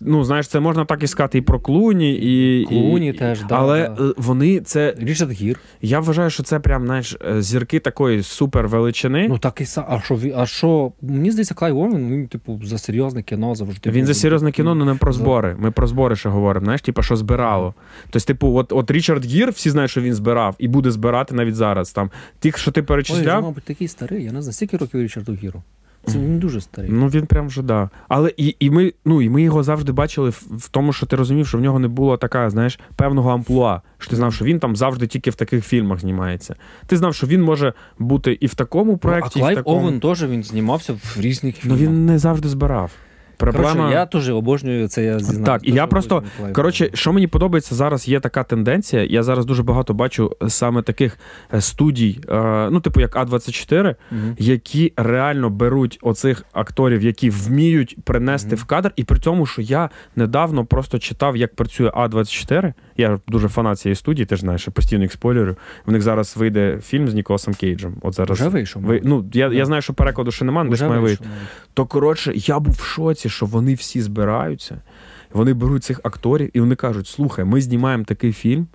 Ну, знаєш, це можна так і сказати і про Клуні, і. Клуні і, теж, да, Але да. е, вони це. Річард Гір. Я вважаю, що це прям, знаєш, е, зірки такої супер величини. Ну так і са. А що а що? Мені здається, Клайв Оуен, він, типу, за серйозне кіно завжди. Він за серйозне кіно, ну не про збори. Ми про збори ще говоримо. Знаєш, типу, що збирало. Тобто, типу, от, от Річард Гір, всі знають, що він збирав, і буде збирати навіть зараз. Там тих, що ти Ой, він, перечисляв. мабуть, такий старий. Я не знаю, скільки років Річарду Гіру. Це він дуже старий. Ну він прям вже да. Але і, і ми, ну і ми його завжди бачили в, тому, що ти розумів, що в нього не було така, знаєш, певного амплуа. Що ти знав, що він там завжди тільки в таких фільмах знімається. Ти знав, що він може бути і в такому Ну, а проєкті, і в такому. Овен теж він знімався в різних Ну він не завжди збирав. Проблема. Коротше, я теж обожнюю це. Я зізнаю. Так, і я просто- Коротше, що мені подобається зараз, є така тенденція. Я зараз дуже багато бачу саме таких е, студій, е, ну, типу як А24, угу. які реально беруть оцих акторів, які вміють принести угу. в кадр. І при тому, що я недавно просто читав, як працює А24. Я дуже фанат цієї студії, ти ж знаєш, я постійно їх спойлерю. В них зараз вийде фільм з Ніколасом Кейджем. От зараз Вже вийшов. ви, ну, я, я знаю, що перекладу ще немає, десь має вийти. То коротше, я був в шоці, що вони всі збираються. Вони беруть цих акторів і вони кажуть: слухай, ми знімаємо такий фільм.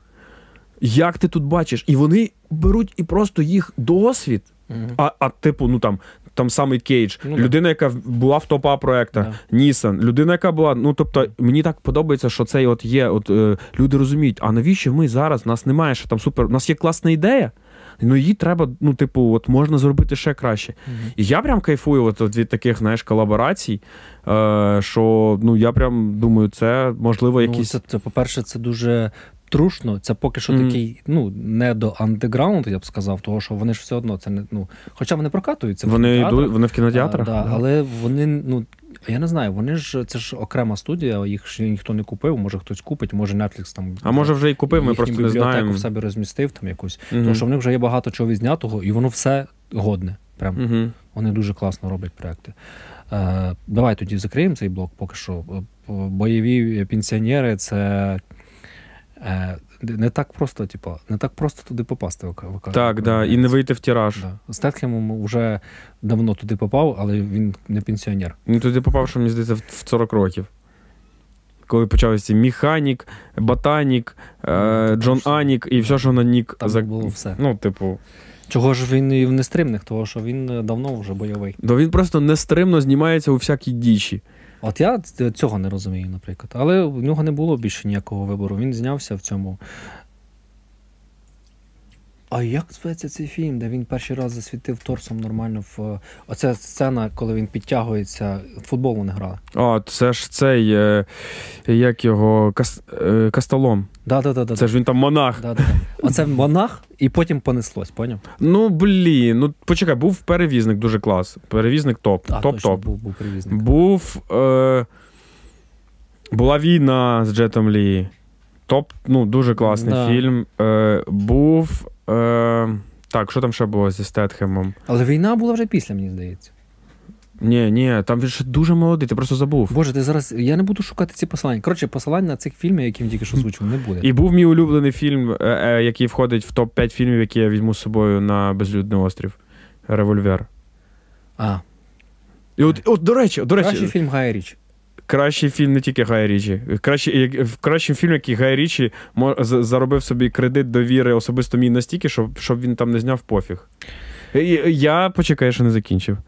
Як ти тут бачиш? І вони беруть і просто їх досвід. Мгм. А, а типу, ну там, там самий Кейдж, Ну, людина, яка була в топ-А проектах, Да. Нісон, людина, яка була. Ну тобто, мені так подобається, що це от є. От е, люди розуміють, а навіщо ми зараз? Нас немає ще там супер. У нас є класна ідея. Ну її треба, ну, типу, от можна зробити ще краще. Мгм. І я прям кайфую от, від таких, знаєш, колаборацій. Е, що ну я прям думаю, це можливо Ну, якісь. це, це, по-перше, це дуже трушно. Це поки що Мгм. такий, ну, не до андеграунду, я б сказав, того що вони ж все одно це не. Ну, хоча вони прокатуються. Вони йдуть, вони в кінотеатрах. А, да, але вони, ну. Я не знаю, вони ж це ж окрема студія, їх ж ніхто не купив, може хтось купить, може Netflix там. А може вже і купив, ми просто не бібліотеку знаємо. в себе розмістив там якусь. Мгм. Тому що в них вже є багато чого відзнятого, і воно все годне. прям Угу. вони дуже класно роблять проекти. Е, давай тоді закриємо цей блок поки що. Е, Бойові пенсіонери це. Е, не так просто, типу, не так просто туди попасти. ка- Так, да, і не вийти в тираж. Да. Стетхемом вже давно туди попав, але він не пенсіонер. Він туди попав, що мені здається, в в 40 років. Коли почалися механік, ботанік, е, Ну, Джон там Анік і все, що на нік. Там було все. Ну, типу, Чого ж він і в нестримних, того що він е, давно вже бойовий. то він просто нестримно знімається у всякій дічі. От я цього не розумію, наприклад. Але в нього не було більше ніякого вибору. Він знявся в цьому. А як зветься цей фільм, де він перший раз засвітив торсом нормально в. Оця сцена, коли він підтягується, в футбол вони грали. А, це ж цей, е, як його, кас, е, Касталом. Да, да, да, да. Це ж він там монах. Да, да, да. Оце монах, і потім понеслось, поняв? Ну, блін, ну почекай, був перевізник дуже клас. Перевізник топ. А, точно, Топ-топ. був, був привізник. Був. Е, була війна з Джетом Лі. Топ, ну, дуже класний Да. фільм. Е, був. Е, так, що там ще було зі Стетхемом? Але війна була вже після, мені здається. Ні, ні, там він ще дуже молодий, ти просто забув. Боже, ти зараз. Я не буду шукати ці посилання. Коротше, посилань на цих фільмів, які він тільки що озвучив, не буде. І був мій улюблений фільм, е, е, який входить в топ-5 фільмів, які я візьму з собою на безлюдний острів. Револьвер. А, І от, от до речі, до речі, кращий фільм Гая Річі. Кращий фільм не тільки Гай Річі. Кращий, в кращий фільм, який Гай Річі заробив собі кредит довіри особисто мій настільки, щоб, щоб він там не зняв пофіг. Я почекаю, що не закінчив.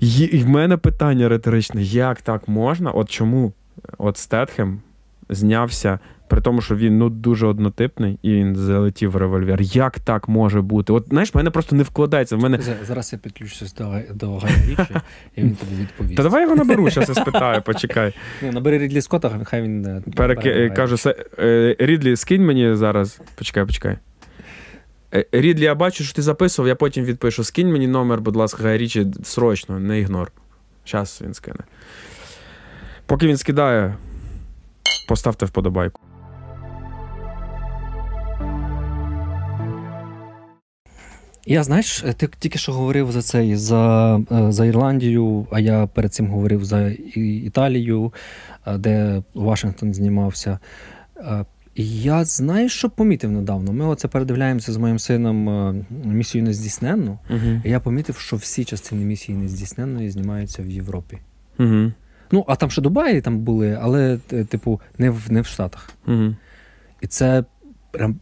І в мене питання риторичне: як так можна? От чому от Стетхем знявся, при тому, що він ну дуже однотипний і він залетів в револьвер. Як так може бути? От знаєш, в мене просто не вкладається. В мене Зараз я підключуся до, Гай- до Гая Річі, (laughs) і він тобі відповість. та давай його наберу, зараз я спитаю, почекай. (laughs) Ні, набери Рідлі Скотта, хай він. е, Переки... перебирає. Кажу, е, Рідлі, скинь мені зараз. Почекай, почекай. Е, Рідлі, я бачу, що ти записував, я потім відпишу. Скинь мені номер, будь ласка, Гай Річі, срочно, не ігнор. Зараз він скине. Поки він скидає, поставте вподобайку. Я знаєш, ти тільки що говорив за цей за, е, за Ірландію, а я перед цим говорив за Італію, е, де Вашингтон знімався. Е, я знаєш, що помітив недавно. Ми оце передивляємося з моїм сином місію нездійсненну. І я помітив, що всі частини місії нездійсненної знімаються в Європі. Угу. Ну, а там ще Дубаї там були, але, типу, не в, не в Штатах. Угу. І це прям.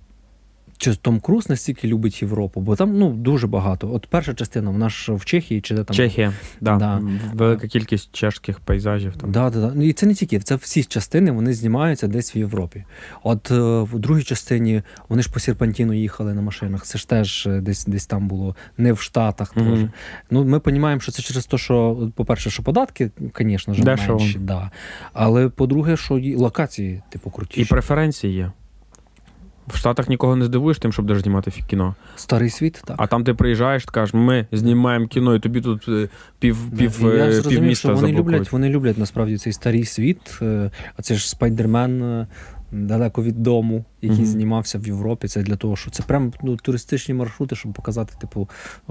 Чи Том Круз настільки любить Європу, бо там ну дуже багато. От перша частина, вона ж в Чехії, чи де там Чехія, да. Да. велика кількість чешських пейзажів. Там. Да, да, да. Ну і це не тільки, це всі частини вони знімаються десь в Європі. От е, в другій частині вони ж по Серпантіну їхали на машинах. Це ж теж е, десь десь там було, не в Штатах теж. Ну ми розуміємо, що це через те, що, по-перше, що податки, звісно ж, менші, да. але по-друге, що локації, типу, І преференції є. В Штатах нікого не здивуєш тим, щоб будеш знімати кіно. Старий світ, так. А там ти приїжджаєш, ти кажеш, ми знімаємо кіно, і тобі тут е, пів, пів, я е, зрозумів, пів що вони заблокують. люблять, вони люблять насправді цей старий світ. е, А це ж Spider-Man далеко від дому, який Мгм. знімався в Європі. Це для того, що це прям ну, туристичні маршрути, щоб показати, типу,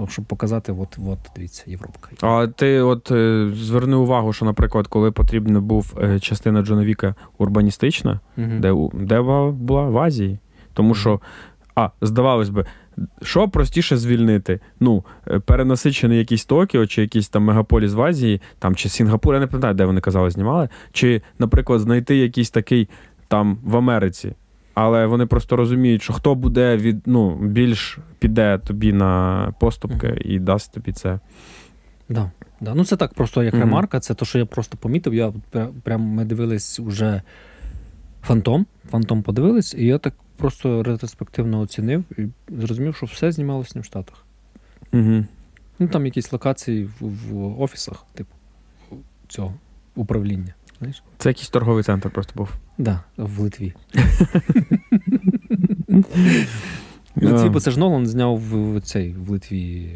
щоб показати, от, от дивіться, Європка. А ти от зверни увагу, що, наприклад, коли потрібна був частина Джона Віка урбаністична, Мгм. де, де була в Азії. Тому що, а, здавалось би, що простіше звільнити? Ну, е, перенасичений якийсь Токіо, чи якийсь там мегаполіс в Азії, там, чи Сінгапур, я не пам'ятаю, де вони казали, знімали, чи, наприклад, знайти якийсь такий там в Америці. Але вони просто розуміють, що хто буде від ну, більш піде тобі на поступки Мгм. і дасть тобі це. Да, да. Ну це так просто як Мгм. ремарка. Це те, що я просто помітив. Я прям ми дивились уже фантом. Фантом подивились, і я так просто ретроспективно оцінив і зрозумів, що все знімалося не в Штатах. Угу. Ну там якісь локації в, в офісах, типу цього управління. Знаєш? Це якийсь торговий центр просто був. Да, в Литві. В Литві, бо це ж Нолан зняв в, в цей в Литві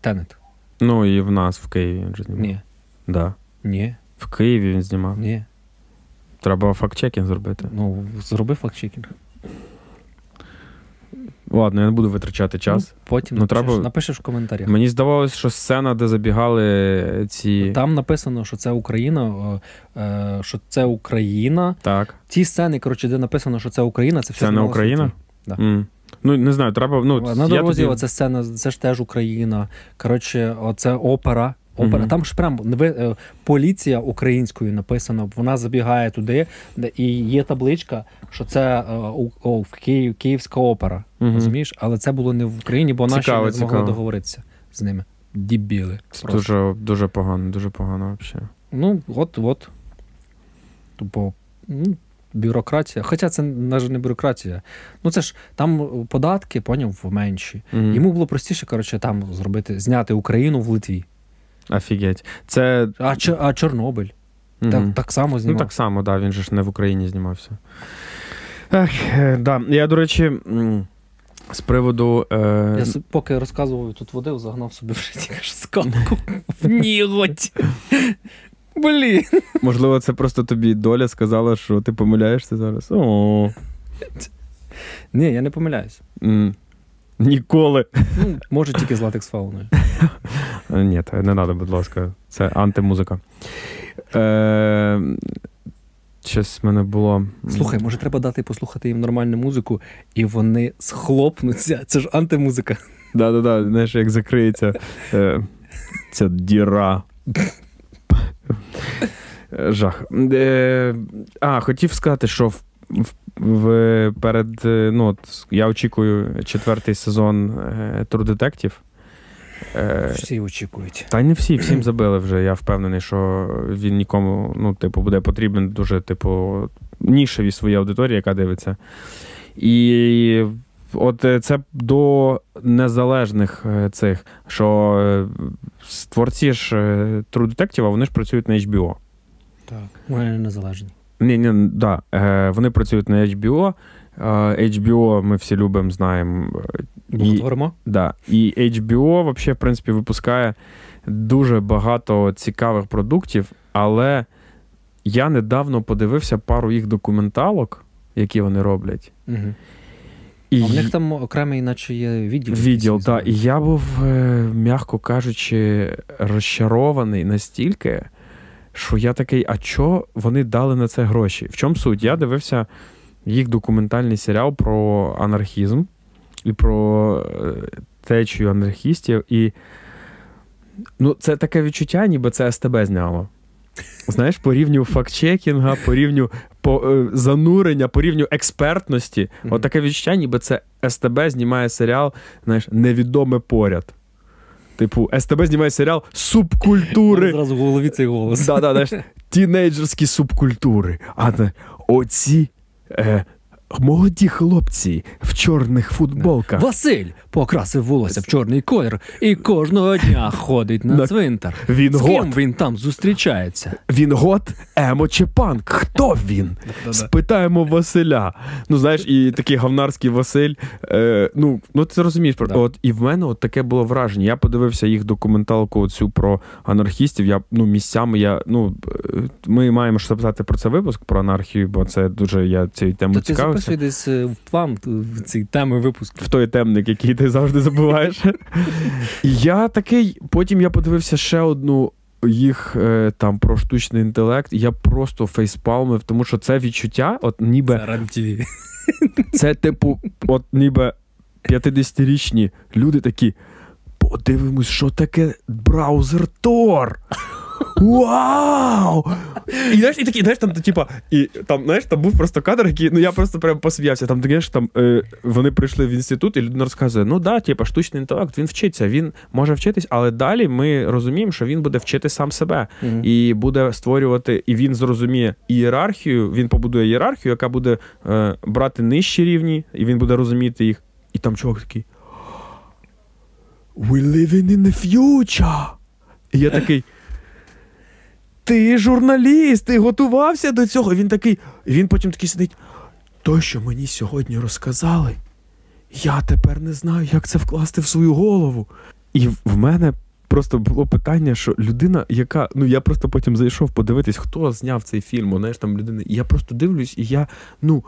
Тенет. Ну і в нас в Києві він же знімав. Ні, Да. ні, В Києві він знімав. ні. Треба факт-чекінг зробити. Ну, зроби факт-чекінг. Ладно, я не буду витрачати час. Ну, потім Ну, напишеш, треба- напишеш в коментарях. Мені здавалось, що сцена, де забігали ці. Там написано, що це Україна, е, що це Україна. Так. Ті сцени, коротше, де написано, що це Україна, це все Це не Україна? Да. М. Ну, не знаю, треба. Ну, На дорозі тобі- оця сцена, це ж теж Україна. Коротше, оце опера. Опера. Мгм. Там ж прям е, поліція українською написано. Вона забігає туди, і є табличка, що це е, о, в Київ, Київська опера. Мгм. Розумієш? Але це було не в Україні, бо наші Цікаво, не змогли договоритися з ними. Дібіли. Це дуже, дуже погано, дуже погано взагалі. Ну, от, от. Бо ну, бюрократія. Хоча це навіть не бюрократія. Ну це ж там податки, поняв, менші. Мгм. Йому було простіше, коротше, там зробити, зняти Україну в Литві. Офігеть. Це. А, Чор- а Чорнобиль мгм. так, так само Ну, так само, да, він же ж не в Україні знімався. Ех, е, да. Я, до речі, з приводу. Е... Я с- поки розказував, тут водив, загнав собі в житті скалку в ніготь. Блін. Можливо, це просто тобі доля сказала, що ти помиляєшся зараз. О, Ні, я не помиляюсь. м. Ніколи. Ну, може, тільки з латекс фауною. (laughs) Ні, не треба, будь ласка. Це антимузика. Е... Щось в мене було. Слухай, може, треба дати послухати їм нормальну музику, і вони схлопнуться. Це ж антимузика. Да-да-да, знаєш, як закриється е, ця діра. Жах. Е, а, хотів сказати, що в, в, в, перед. е, Ну, от, я очікую четвертий сезон е, True Detective. Е, Всі очікують. та не всі, всім забили вже. Я впевнений, що він нікому, ну, типу, буде потрібен дуже, типу, нішевій своїй аудиторії, яка дивиться. І от це до незалежних цих, що творці ж True Detective, вони ж працюють на HBO. Так. Вони незалежні. Ні, ні, да, е, вони працюють на HBO. Е, HBO ми всі любимо, знаємо. е, Да. І HBO, вообще, в принципі, випускає дуже багато цікавих продуктів, але я недавно подивився пару їх документалок, які вони роблять. Угу. І А в них там окремий, наче є відділ. відділ, так. І я був, е, м'яко кажучи, розчарований настільки, що я такий, а чо вони дали на це гроші? В чому суть? Я дивився їх документальний серіал про анархізм і про е, течію анархістів. І ну, це таке відчуття, ніби це СТБ зняло. Знаєш, по рівню фактчекінга, по рівню по, е, занурення, по рівню експертності. Мгм. От таке відчуття, ніби це СТБ знімає серіал, знаєш, невідоме поряд. Типу, СТБ знімає серіал субкультури. Зразу в голові цей голос. Да, да, да, тінейджерські субкультури. А оці е, молоді хлопці в чорних футболках. Василь покрасив волосся в чорний колір і кожного дня ходить на На- цвинтар. Він З гот. ким він там зустрічається? Він гот, емо чи панк? Хто він? Спитаємо Василя. Ну, знаєш, і такий гонарський Василь. Е, ну, ну, ти розумієш, про Да. от і в мене от таке було враження. Я подивився їх документалку оцю про анархістів. Я ну, місцями я. Ну, е, ми маємо ж записати про це випуск про анархію, бо це дуже я цією темою То ти цікавився. записуй десь е, в план в ці теми випуску. В той темник, який ти завжди забуваєш. І я такий, потім я подивився ще одну їх е, там про штучний інтелект, і я просто фейспалмив, тому що це відчуття, от ніби Це це, типу, от ніби 50-річні люди такі. Подивимось, що таке браузер Tor. Вау! І знаєш, і такі, знаєш, там, типа, і там, знаєш, там був просто кадр, який, ну я просто прям посміявся. Там, знаєш, там е, вони прийшли в інститут, і людина розказує: ну да, типа, штучний інтелект, він вчиться, він може вчитись, але далі ми розуміємо, що він буде вчити сам себе Мгм. і буде створювати, і він зрозуміє ієрархію, він побудує ієрархію, яка буде е, брати нижчі рівні, і він буде розуміти їх. І там чувак такий. We living in the future. І я такий. Ти журналіст, ти готувався до цього. Він такий. Він потім такий сидить. То, що мені сьогодні розказали, я тепер не знаю, як це вкласти в свою голову. І в мене просто було питання, що людина, яка. Ну я просто потім зайшов подивитись, хто зняв цей фільм, знаєш, там людина. І я просто дивлюсь, і я, ну,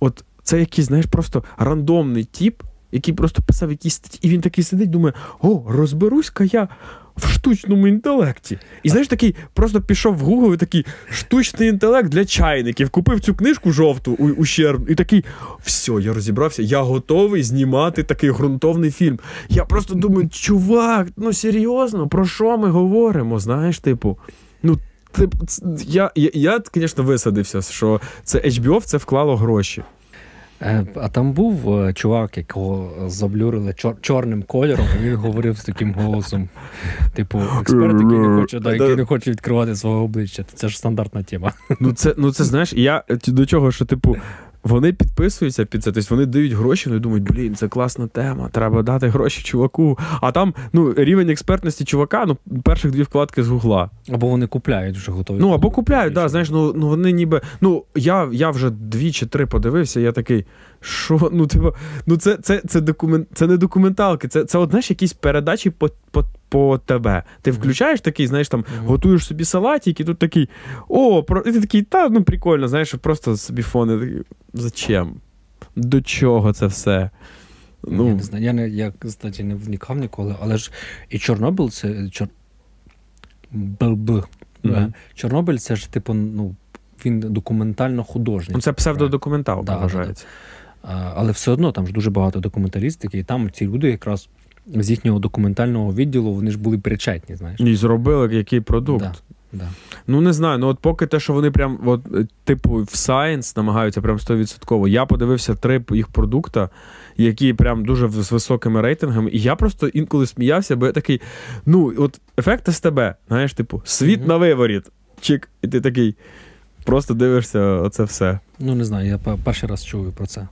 от це якийсь, знаєш, просто рандомний тіп, який просто писав якісь статті, і він такий сидить, думає: о, розберусь-ка я в штучному інтелекті. І знаєш, такий просто пішов в Google і такий штучний інтелект для чайників. Купив цю книжку жовту у, ущерб, і такий, все, я розібрався, я готовий знімати такий ґрунтовний фільм. Я просто думаю, чувак, ну серйозно, про що ми говоримо? Знаєш, типу, ну. Я, я, я, звісно, висадився, що це HBO в це вклало гроші. Е, а там був е, чувак, якого заблюрили чор- чорним кольором, і він говорив з таким голосом. Типу, експерт, який не хоче да, який не хоче відкривати свого обличчя. Це ж стандартна тема. Ну, це, ну це знаєш, я до чого, що, типу, вони підписуються під це, тобто вони дають гроші, вони думають, блін, це класна тема, треба дати гроші чуваку. А там ну, рівень експертності чувака, ну, перших дві вкладки з гугла. Або вони купляють вже готові. Ну, або купляють, да, знаєш, ну ну вони ніби. Ну, я я вже дві чи три подивився, я такий, що, ну, типу, ну це це, це, документ, це не документалки, це це от, знаєш, якісь передачі по по, по тебе. Ти включаєш такий, знаєш, там, mm-hmm. готуєш собі салатик, і тут такий, о, про... і ти такий, та ну прикольно, знаєш, просто собі фони такий, зачем? До чого це все? Ну, Я не знаю, я, не, я кстати, не вникав ніколи, але ж і Чорнобиль це. Чор... Mm-hmm. Чорнобиль це ж, типу, ну, він документально художній. Ну, Це псевдодокументалка да, вважається. Да, да. Але все одно там ж дуже багато документалістики, і там ці люди якраз з їхнього документального відділу вони ж були причетні. знаєш. І зробили який продукт. Да, да. Ну не знаю. Ну от поки те, що вони прям, от, е, типу, в Science намагаються прям 100%. Я подивився три їх продукта, які прям дуже з високими рейтингами. І я просто інколи сміявся, бо я такий, ну, от ефект СТБ, знаєш, типу, світ mm-hmm. на виворіт. Чик, і ти такий. Просто дивишся оце все. Ну, не знаю, я перший раз чую про це.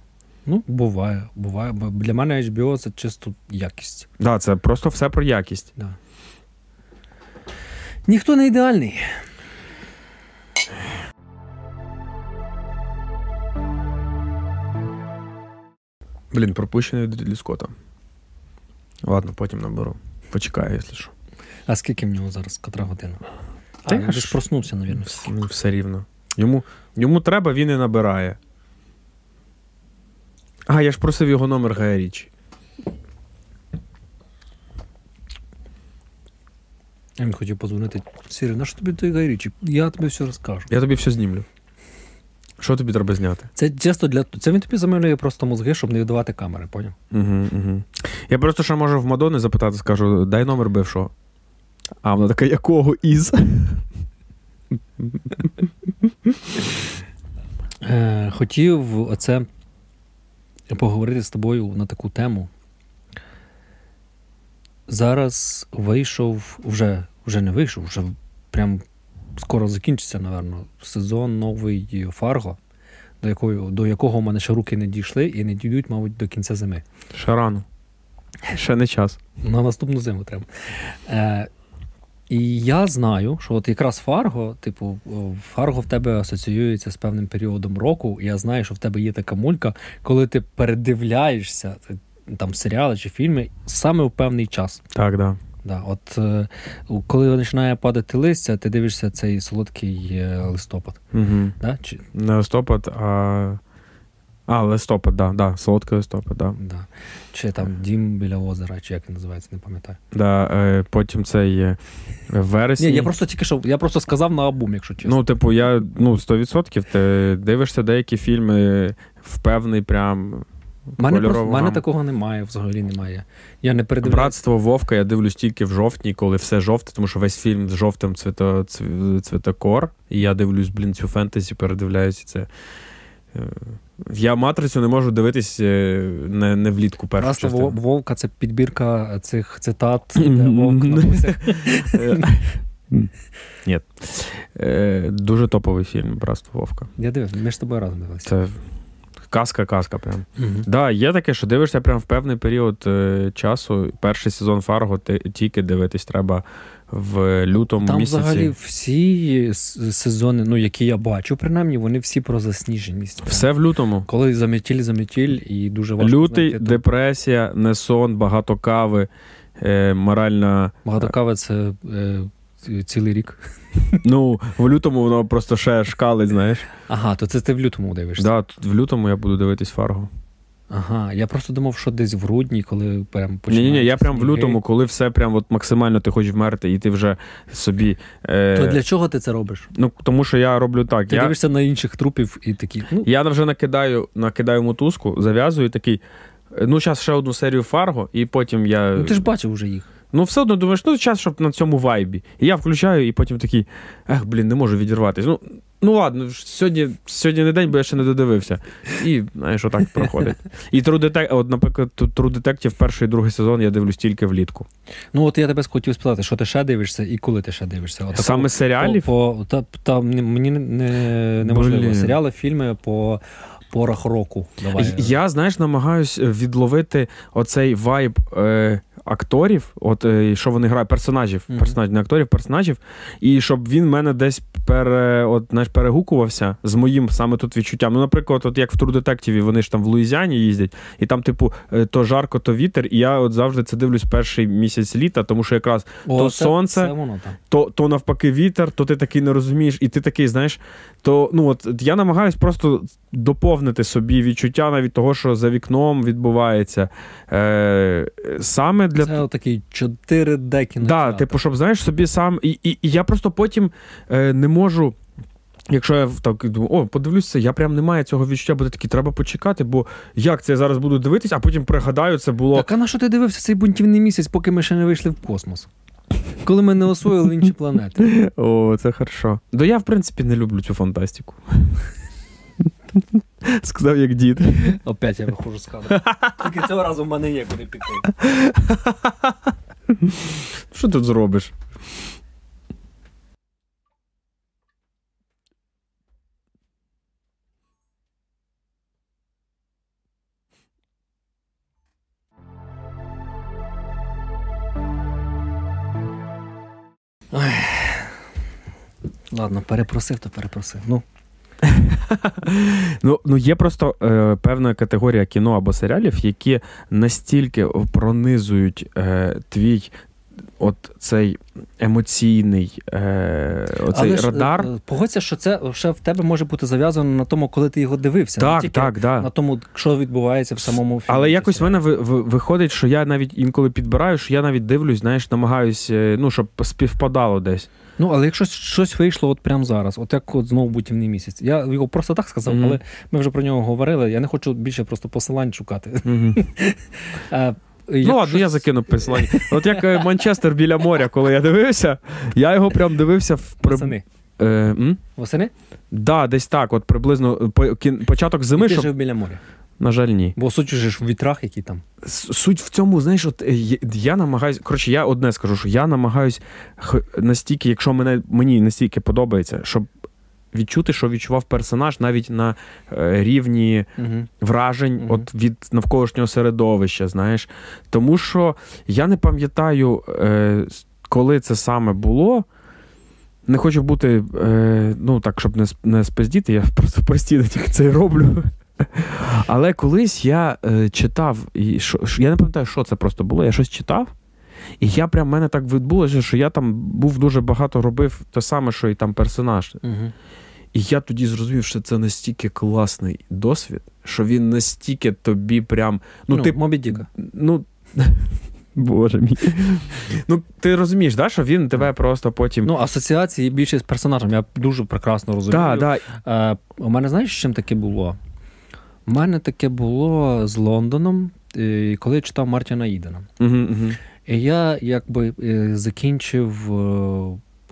Ну, буває, буває. Бо для мене HBO це чисто якість. Так, да, це просто все про якість. Да. Ніхто не ідеальний. Блін, пропущений від Рідлі Скотта. Ладно, потім наберу. Почекаю, якщо що. А скільки в нього зараз котра година? Та він ж проснувся, навірно. Ну, все рівно. Йому, Йому треба, він і набирає. А, я ж просив його номер Гая Річі. Я він хотів позвонити. Сірі, на що тобі той Гай Річі? Я тобі все розкажу. Я тобі все знімлю. Що тобі треба зняти? Це часто для Це він тобі замовляє просто мозги, щоб не віддавати камери, поняв? Угу, угу. Я просто ще можу в Мадони запитати, скажу, дай номер бившого. А вона така, якого із? Е, хотів оце поговорити з тобою на таку тему. Зараз вийшов, вже вже не вийшов, вже прям скоро закінчиться, напевно, сезон новий Фарго, до якого, до якого в мене ще руки не дійшли і не дійдуть, мабуть, до кінця зими. Ще рано. Ще не час. На наступну зиму треба. Е, і я знаю, що от якраз Фарго, типу, Фарго в тебе асоціюється з певним періодом року. І я знаю, що в тебе є така мулька, коли ти передивляєшся там серіали чи фільми саме в певний час. Так, да. Да, От е, коли починає падати листя, ти дивишся цей солодкий е, листопад. Угу. Да? Чи... Не листопад, а а, листопад, да, да, солодкий листопад, да. да. Чи там дім біля озера, чи як він називається, не пам'ятаю. Да, е, Потім це є вересні. Ні, я просто тільки що я просто сказав на абум, якщо чесно. Ну, типу, я ну, 100% ти дивишся деякі фільми в певний прям. У мене просто, мене такого немає, взагалі немає. Я не передивляю. Братство Вовка я дивлюсь тільки в жовтні, коли все жовте, тому що весь фільм з жовтим цвіто, цвітокор. І я дивлюсь, блін, цю фентезі, передивляюся це. Е, я матрицю не можу дивитись е, не не влітку першу Просто частину. Вовка це підбірка цих цитат, (laughs) де Вовк (laughs) Ні. Е, дуже топовий фільм Братство Вовка. Я дивився, ми ж з тобою разом дивилися. Це казка-казка прям. Так, да, є таке, що дивишся прям в певний період часу. Перший сезон Фарго тільки дивитись треба в лютому Там місяці. взагалі всі сезони, ну які я бачу, принаймні, вони всі про засніженість. Все в лютому. Коли заметіль, заметіль, і дуже важко Лютий, знайти, депресія, не сон, багато кави, е, моральна. Багато кави це е, цілий рік. (laughs) Ну, в лютому воно просто ще шкалить, знаєш. Ага, то це ти в лютому дивишся. Так, да, в лютому я буду дивитись фарго. Ага, я просто думав, що десь в грудні, коли прям починається ні, ні, я прям в лютому, коли все прям от максимально ти хочеш вмерти, і ти вже собі. Е, То для чого ти це робиш? Ну, тому що я роблю так. Ти я, дивишся на інших трупів і такі. Ну, я вже накидаю, накидаю мотузку, зав'язую такий. е, Ну, зараз ще одну серію Фарго, і потім я. ну ти ж бачив вже їх. Ну, все одно думаєш, ну час, щоб на цьому вайбі. І я включаю, і потім такий, ех, блін, не можу відірватися. Ну, ну ладно, сьогодні, сьогодні не день, бо я ще не додивився. І, знаєш, отак проходить. І True Detective, от, наприклад, True Detective перший і другий сезон я дивлюсь тільки влітку. Ну от я тебе хотів спитати, що ти ще дивишся і коли ти ще дивишся? От Саме серіалів. По, по, та, та, мені не, не, неможливо. Блін. Серіали, фільми по порах року. Давай. Я, знаєш, намагаюсь відловити оцей вайб е, акторів, от е, що вони грають, персонажів, Мгм. персонажів, не акторів, персонажів, і щоб він мене десь пере, от, знаєш, перегукувався з моїм саме тут відчуттям. Ну, наприклад, от як в True Detective, вони ж там в Луїзіані їздять, і там, типу, е, то жарко, то вітер. І я от завжди це дивлюсь перший місяць літа, тому що якраз О, то це, сонце, Це воно то, то навпаки вітер, то ти такий не розумієш, і ти такий, знаєш, то ну от я намагаюсь просто доповнити собі відчуття навіть того, що за вікном відбувається. Е, саме для Це такий 4D кінотеатр. да, типу, щоб знаєш собі сам. І, і, і я просто потім е, не можу. Якщо я так думаю, о, подивлюся, я прям не маю цього відчуття, буде такий, треба почекати, бо як це я зараз буду дивитись, а потім пригадаю, це було. Так а на що ти дивився цей бунтівний місяць, поки ми ще не вийшли в космос? Коли ми не освоїли інші планети. (laughs) О, це хорошо. Да я, в принципі, не люблю цю фантастику. (laughs) Сказав як дід. Опять я виходжу з кадру. Тільки цього разу в мене є куди піти. (laughs) Що тут зробиш? Ладно, перепросив, то перепросив. Ну, (laughs) Ну, ну є просто е, певна категорія кіно або серіалів, які настільки пронизують е, твій от цей емоційний е, оцей але ж, радар. е, погодься, що це ще в тебе може бути зав'язано на тому, коли ти його дивився. не так, тільки так, да. на тому, що відбувається в самому фільмі. Але якось в мене ви- ви- виходить, що я навіть інколи підбираю, що я навіть дивлюсь, знаєш, намагаюсь, е, ну, щоб співпадало десь. Ну, але якщо щось вийшло от прямо зараз, от як от знову бутівний місяць. Я його просто так сказав, Мгм. але ми вже про нього говорили. Я не хочу більше просто посилань шукати. (laughs) Ну, якщо ладно, я закину посилання. От як е, Манчестер біля моря, коли я дивився, я його прям дивився в при... Восени. Е, м? Восени? Да, десь так, от приблизно по- кін- початок зими, І ти щоб... жив біля моря. На жаль, ні. Бо суть же ж в вітрах, які там. Суть в цьому, знаєш, от е, я намагаюсь. Коротше, я одне скажу, що я намагаюсь настільки, якщо мене мені настільки подобається, щоб відчути, що відчував персонаж навіть на е, рівні Угу. вражень Мгм. от від навколишнього середовища, знаєш. Тому що я не пам'ятаю, е, коли це саме було. Не хочу бути, е, ну так, щоб не, не спиздіти, я (laughs) просто постійно тільки це й роблю. Але колись я е, читав, і що, я не пам'ятаю, що це просто було. Я щось читав, і я прям в мене так відбулося, що я там був дуже багато робив те саме, що і там персонаж. Угу. І я тоді зрозумів, що це настільки класний досвід, що він настільки тобі прям. Ну, Ну, ти. Мобі Діка. Ну. (laughs) Боже мій. Ну, ти розумієш, да, що він тебе просто потім. Ну, асоціації більше з персонажем. Я дуже прекрасно розумію. да, да. Е, у мене знаєш, чим таке було? У мене таке було з Лондоном, е, коли я читав Мартіна Ідена. Угу, угу. І я якби е, закінчив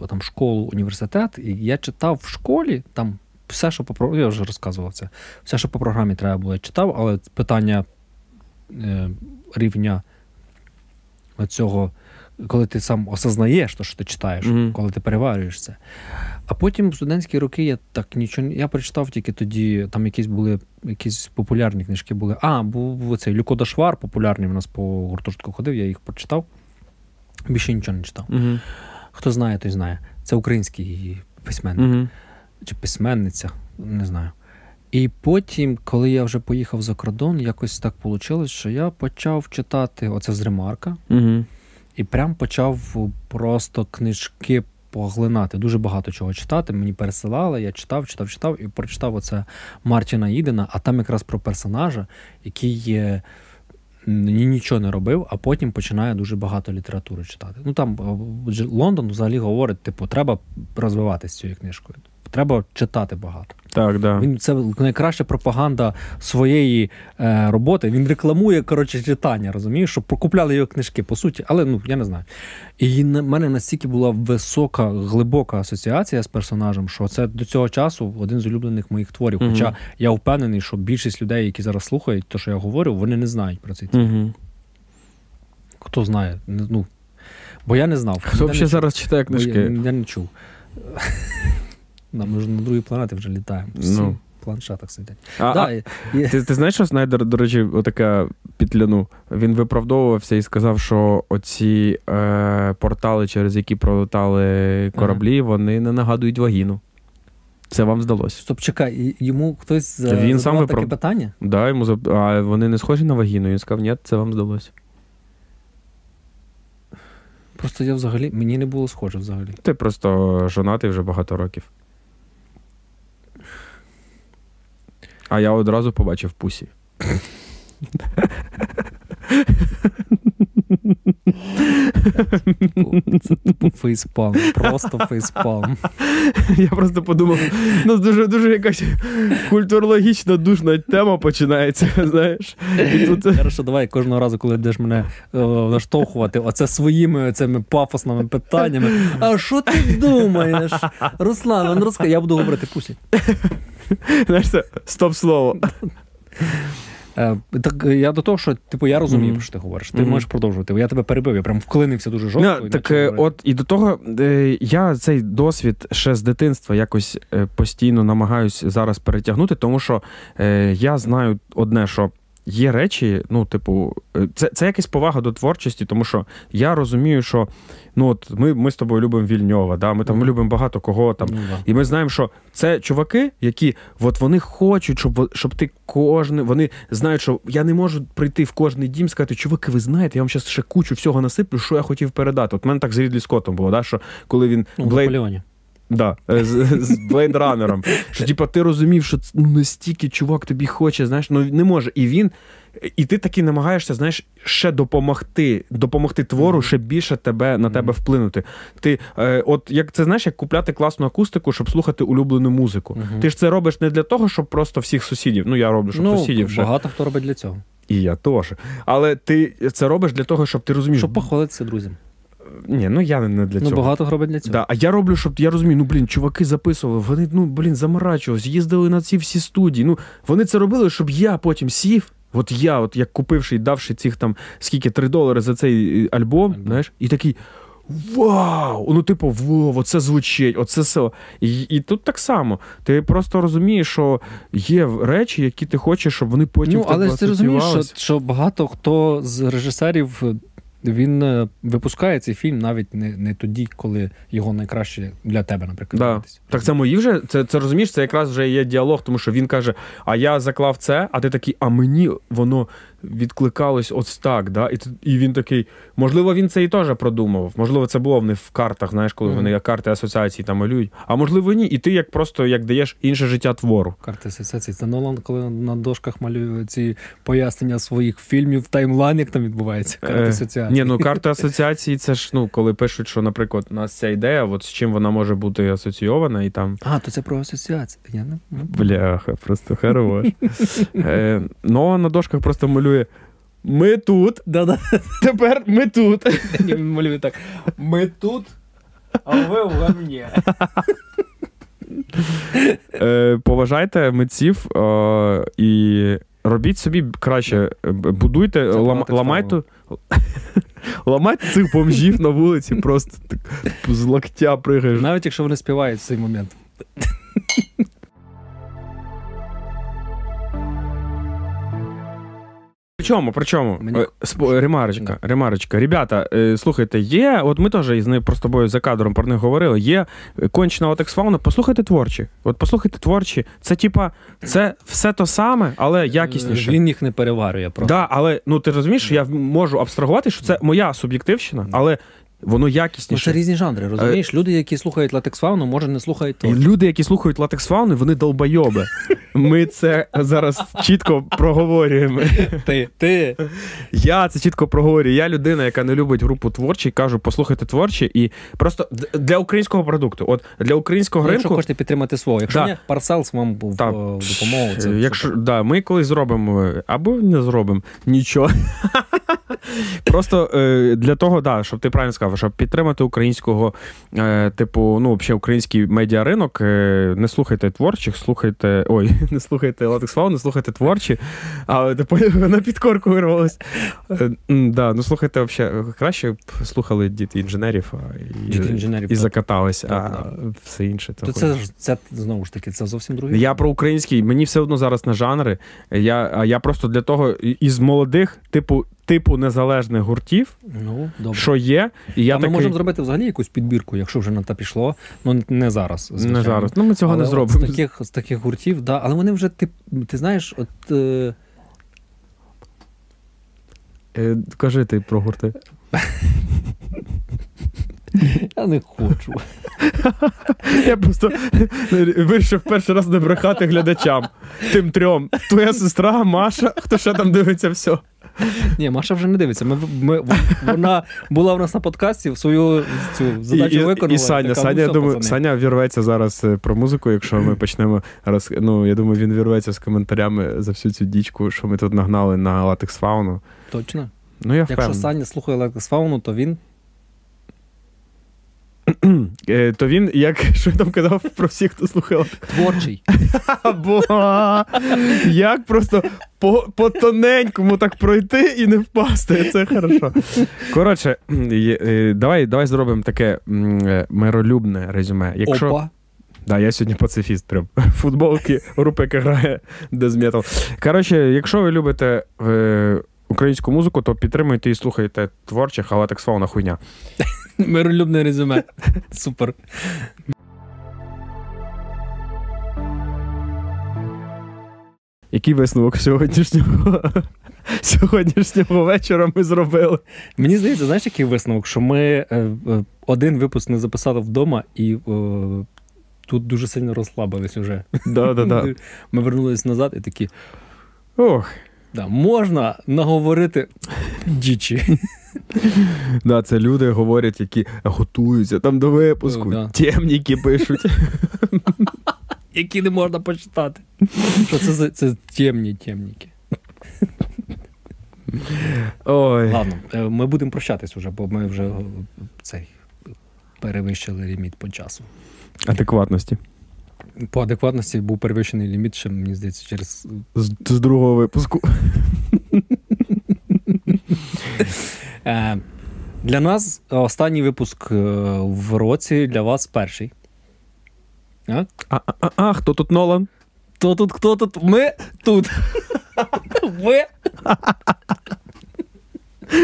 е, там школу, університет, і я читав в школі там все, що по я вже розказував це. Все, що по програмі треба було, я читав, але питання рівня цього, коли ти сам осознаєш те, що ти читаєш, Мгм. коли ти переварюєш це. А потім в студентські роки я так нічого я прочитав тільки тоді, там якісь були якісь популярні книжки були. А, був цей Люко Дашвар, популярний в нас по гуртожитку ходив, я їх прочитав. Більше нічого не читав. Угу. Хто знає, той знає. Це український письменник Угу. чи письменниця, не знаю. І потім, коли я вже поїхав за кордон, якось так вийшло, що я почав читати оце з ремарка, Угу. і прям почав просто книжки поглинати, дуже багато чого читати. Мені пересилали, я читав, читав, читав і прочитав оце Мартіна Ідена, а там якраз про персонажа, який. Нічого не робив, а потім починає дуже багато літератури читати. Ну там Лондон взагалі говорить: типу, треба розвиватися цією книжкою. Треба читати багато. Так, да. Він це найкраща пропаганда своєї е, роботи. Він рекламує коротше читання, розумієш, щоб покупляли його книжки, по суті, але ну я не знаю. І в мене настільки була висока, глибока асоціація з персонажем, що це до цього часу один з улюблених моїх творів. Mm-hmm. Хоча я впевнений, що більшість людей, які зараз слухають, те, що я говорю, вони не знають про цей твір. Mm-hmm. Хто знає? Ну, Бо я не знав. Хто взагалі зараз читає книжки? Я, я не чув. Ми ж на другій планеті вже літаємо. Всі ну. в планшетах сидять. А, да, а, і... Ти ти знаєш, що Снайдер, до речі, отака пітляну. Він виправдовувався і сказав, що оці е, портали, через які пролетали кораблі, ага. вони не нагадують вагіну. Це вам здалося. Стоп, чекай, йому хтось Він сам виправ... таке питання? Да, йому зап... А вони не схожі на вагіну. Він сказав, ні, це вам здалося. Просто я взагалі, мені не було схоже взагалі. Ти просто жонатий вже багато років. А я одразу побачив пусі. Це типу фейспалм, просто фейспалм. Я просто подумав, у нас дуже дуже якась культурологічна душна тема починається. знаєш. І тут... Хорошо, давай кожного разу, коли будеш мене о, наштовхувати, оце своїми цими пафосними питаннями. А що ти думаєш? Руслан, він розкаже, я буду говорити пусі. (laughs) Знаєш, це стоп-слово. Е, так я до того, що типу я розумію, mm-hmm. про що ти говориш. Ти mm-hmm. можеш продовжувати. Я тебе перебив, я прям вклинився дуже жорстко. No, так, говорити. от і до того е, я цей досвід ще з дитинства якось постійно намагаюся зараз перетягнути, тому що я знаю одне, що є речі, ну, типу, е, це це якась повага до творчості, тому що я розумію, що ну, от ми ми з тобою любимо Вільньова, да? ми там mm-hmm. любимо багато кого там. Mm-hmm. І ми знаємо, що це чуваки, які от вони хочуть, щоб щоб ти кожен. Вони знають, що я не можу прийти в кожний дім і сказати, чуваки, ви знаєте, я вам зараз ще кучу всього насиплю, що я хотів передати. От мене так з Рідлі Скоттом було, да? що коли він. Ну, Блейд... Да, з, з блейдранером. Що, типа, ти розумів, що ну, настільки чувак тобі хоче, знаєш, ну не може. І він. І ти таки намагаєшся, знаєш, ще допомогти, допомогти твору, ще більше тебе на тебе вплинути. Ти, е, от як це знаєш, як купляти класну акустику, щоб слухати улюблену музику. uh Ти ж це робиш не для того, щоб просто всіх сусідів. Ну я роблю, щоб ну, сусідів. ще. Багато хто робить для цього. І я теж. Але ти це робиш для того, щоб ти розумієш. Щоб похвалитися друзям. Ні, ну я не для ну, цього. Ну, багато робить для цього. Да. А я роблю, щоб я розумію, ну блін, чуваки записували, вони ну блін, заморачувались, їздили на ці всі студії. Ну, вони це робили, щоб я потім сів. От я, от як купивши і давши цих там скільки 3 долари за цей е, альбом, альбом. знаєш, і такий. Вау! Ну, типу, вау, оце звучить, оце все. І і тут так само. Ти просто розумієш, що є речі, які ти хочеш, щоб вони потім. Ну, але ти розумієш, що, що багато хто з режисерів він е, випускає цей фільм навіть не не тоді, коли його найкраще для тебе, наприклад. Да. Так це мої вже це це розумієш, це якраз вже є діалог, тому що він каже: А я заклав це, а ти такий, а мені воно відкликалось ось так. Да? І і він такий, можливо, він це і теж продумав. Можливо, це було в них в картах, знаєш, коли mm-hmm. вони як карти асоціації там малюють. А можливо, ні. І ти як просто як даєш інше життя твору. Карти асоціації. Це Нолан, коли на дошках малює ці пояснення своїх фільмів, таймлайн, як там відбувається. Карти е, асоціації. Ні, ну карти асоціації, це ж ну, коли пишуть, що, наприклад, у нас ця ідея, от з чим вона може бути асоційована, і там. А, то це про асоціацію. Я не... Бляха, просто хорош. е, Ну, на дошках просто малює малює. Ми тут. Да-да. Тепер ми тут. (laughs) Він малює так. Ми тут, а ви в гамні. Е, поважайте митців е, і робіть собі краще. Будуйте, лам, ламайте. (laughs) Ламайте цих бомжів на вулиці, просто так з локтя пригаєш. Навіть якщо вони співають в цей момент. Причому, причому, Мені... Е, ремарочка, ремарочка. Ребята, е, слухайте, є, от ми теж із нею просто тобою за кадром про них говорили, є кончена от ексфауна, послухайте творчі. От послухайте творчі. Це типа, це все то саме, але якісніше. Він їх не переварює просто. Да, але ну ти розумієш, що я можу абстрагувати, що це моя суб'єктивщина, але Воно Ну, якісніше. це різні жанри, розумієш? Люди, які слухають латекс фауну, може не слухають то. люди, які слухають латекс фауни, вони долбойоби. (laughs) Ми це зараз чітко проговорюємо. Ти, ти. Я це чітко проговорюю. Я людина, яка не любить групу творчі, кажу, послухайте творчі, і просто для українського продукту. От для українського Ну, якщо хочете підтримати свого. Якщо ні, Parcels вам був е, допомогу. Е, Якщо да, ми колись зробимо е, або не зробимо нічого. (laughs) Просто е, для того, да, щоб ти правильно сказав, щоб підтримати українського, е, типу, ну, взагалі український медіаринок, е, не слухайте творчих, слухайте. Ой, (laughs) не слухайте Latexfauna, не слухайте творчі, а типу, (laughs) на підкорку вирвалось. Е, да, ну слухайте, взагалі, краще б слухали діти інженерів і, інженерів, і закатались, Так, а так. все інше. То то це, ж- це знову ж таки, це зовсім друге. я про український, мені все одно зараз на жанри. Я, я просто для того із молодих, типу, типу незалежних гуртів, Ну, добре. що є, і я а ми можемо зробити взагалі якусь підбірку, якщо вже на те пішло. Ну не зараз. Звичайно. не зараз. Ну, ми цього але не зробимо. З таких, з таких гуртів, да, але вони вже, ти, ти знаєш, от. Е, Е, Кажи ти про гурти. я не хочу. (laughs) Я просто вирішив перший раз не брехати глядачам. Тим трьом. Твоя сестра, Маша, хто ще там дивиться все. Ні, Маша вже не дивиться. Ми, ми, вона була в нас на подкасті, свою цю задачу і, і, виконала. і Саня, така, Саня, ну, я думаю, пацани. Саня вірветься зараз е, про музику, якщо ми почнемо роз... Ну, я думаю, він вірветься з коментарями за всю цю дічку, що ми тут нагнали на латекс фауну. Точно. Ну, я Якщо. Саня слухає Латекс Фауну, то він. Е, То він, як (laughs) що я там казав про всіх, хто слухав. Творчий. (laughs) Або як просто по, по тоненькому так пройти і не впасти. Це хорошо. Коротше, е, давай, давай зробимо таке е, миролюбне резюме. Якщо... Опа. Да, я сьогодні пацифіст, прям футболки, група, яка грає Дезметал. Коротше, якщо ви любите е, українську музику, то підтримуйте і слухайте творчих, але так на хуйня. (laughs) Миролюбне резюме. Супер. Який висновок сьогоднішнього, сьогоднішнього вечора ми зробили? Мені здається, знаєш, який висновок, що ми е, е, один випуск не записали вдома і. е, Тут дуже сильно розслабились уже. Да, да, да. (laughs) Ми вернулись назад і такі. Ох, Да, можна наговорити дічі. да, це люди говорять, які готуються там до випуску, да. темніки пишуть. які не можна почитати. Що це це темні темніки? Ой. Ладно, е, ми будемо прощатись уже, бо ми вже е, цей перевищили ліміт по часу. Адекватності. По адекватності був перевищений ліміт, ще мені здається, через З, з другого випуску. Е, для нас останній випуск е, в році, для вас перший. А? А, а, а, а хто тут Нолан? Хто тут, хто тут? Ми тут. (laughs) Ми?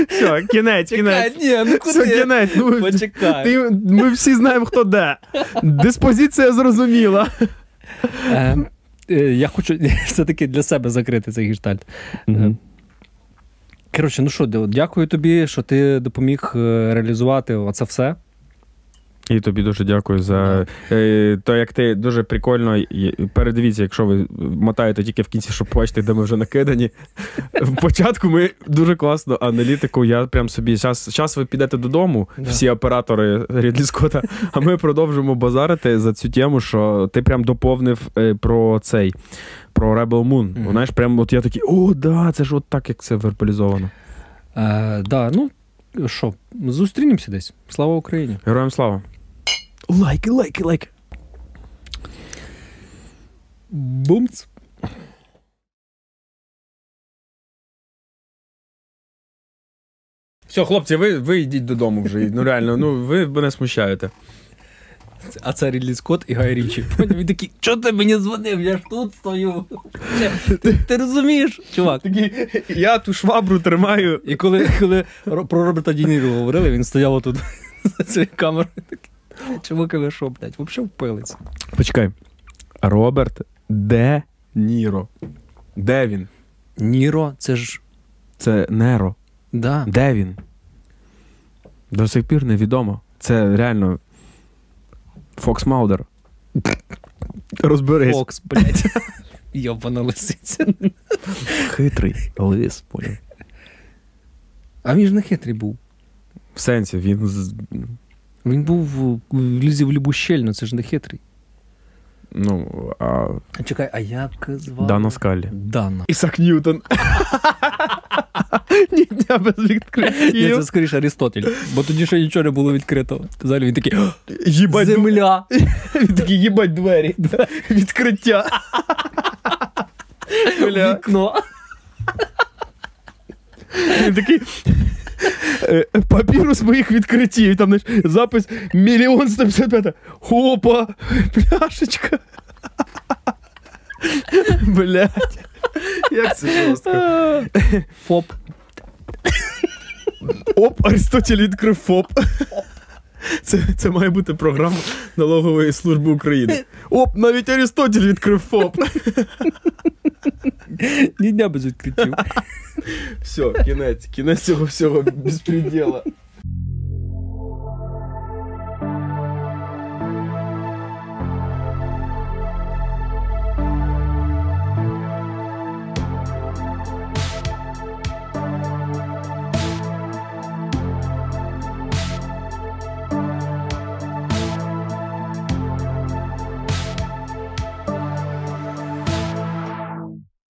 Все, кінець, Чекай, кінець. ні, ну Все, куди? кінець. Ну, Почекай. ти, ми всі знаємо, хто де. Диспозиція зрозуміла. Е, е, я хочу (laughs) все-таки для себе закрити цей гештальт. Мгм. Коротше, ну що, дякую тобі, що ти допоміг е, реалізувати оце все. І тобі дуже дякую за е, то, як ти дуже прикольно. Передивіться, якщо ви мотаєте тільки в кінці, щоб побачити, де ми вже накидані. В початку ми дуже класно аналітику. Я прям собі зараз, зараз ви підете додому, всі оператори Рідлі Скотта, а ми продовжимо базарити за цю тему, що ти прям доповнив е, про цей. Про Rebel Moon. Мгм. Знаєш, прям от я такий, о, да, це ж от так, як це вербалізовано. Е, да, ну що, зустрінемося десь. Слава Україні! Героям слава. Лайки, лайки, лайки. Бумц! Все, хлопці, ви, ви йдіть додому вже. Ну реально, ну ви мене смущаєте. А це Рідлі Скотт і Гай Річі. Він такий, що ти мені дзвонив? Я ж тут стою. Ти, ти розумієш, чувак? Такий, я ту швабру тримаю. І коли, коли про Роберта Дініро говорили, він стояв отут за цією камерою. такий, Чуваки, ви що, блядь, взагалі впилися. Почекай. Роберт Де Ніро. Де він? Ніро, це ж. Це Неро. Да. Де він? До сих пір невідомо. Це реально. Фокс Маудер. Розберись. Фокс, блядь. (laughs) Йобана лисиця. Хитрий лис, поняв. А він ж не хитрий був. В сенсі, він. Він був в- в лізі в любу щельну, це ж не хитрий. Ну, а А чекай, а як звали? Дана Скалі. Дана. Ісак Ньютон. Ні дня без Ні, відкриттів. це скоріше Арістотель, бо тоді ще нічого не було відкрито. Взагалі він такий Їбать, земля. (laughs) Він такий їбать двері. Відкриття. Вікно. Він такий. Е, Папірус моїх відкриттів. Там знаєш, запис мільйон 155. Опа! Пляшечка. Блять. Як це жорстко. Фоп. Оп, Аристотель відкрив ФОП. Це, це має бути програма налогової служби України. Оп, навіть Арістотель відкрив ФОП. Ні дня без відкриттів. Все, кінець, кінець цього всього безпреділа.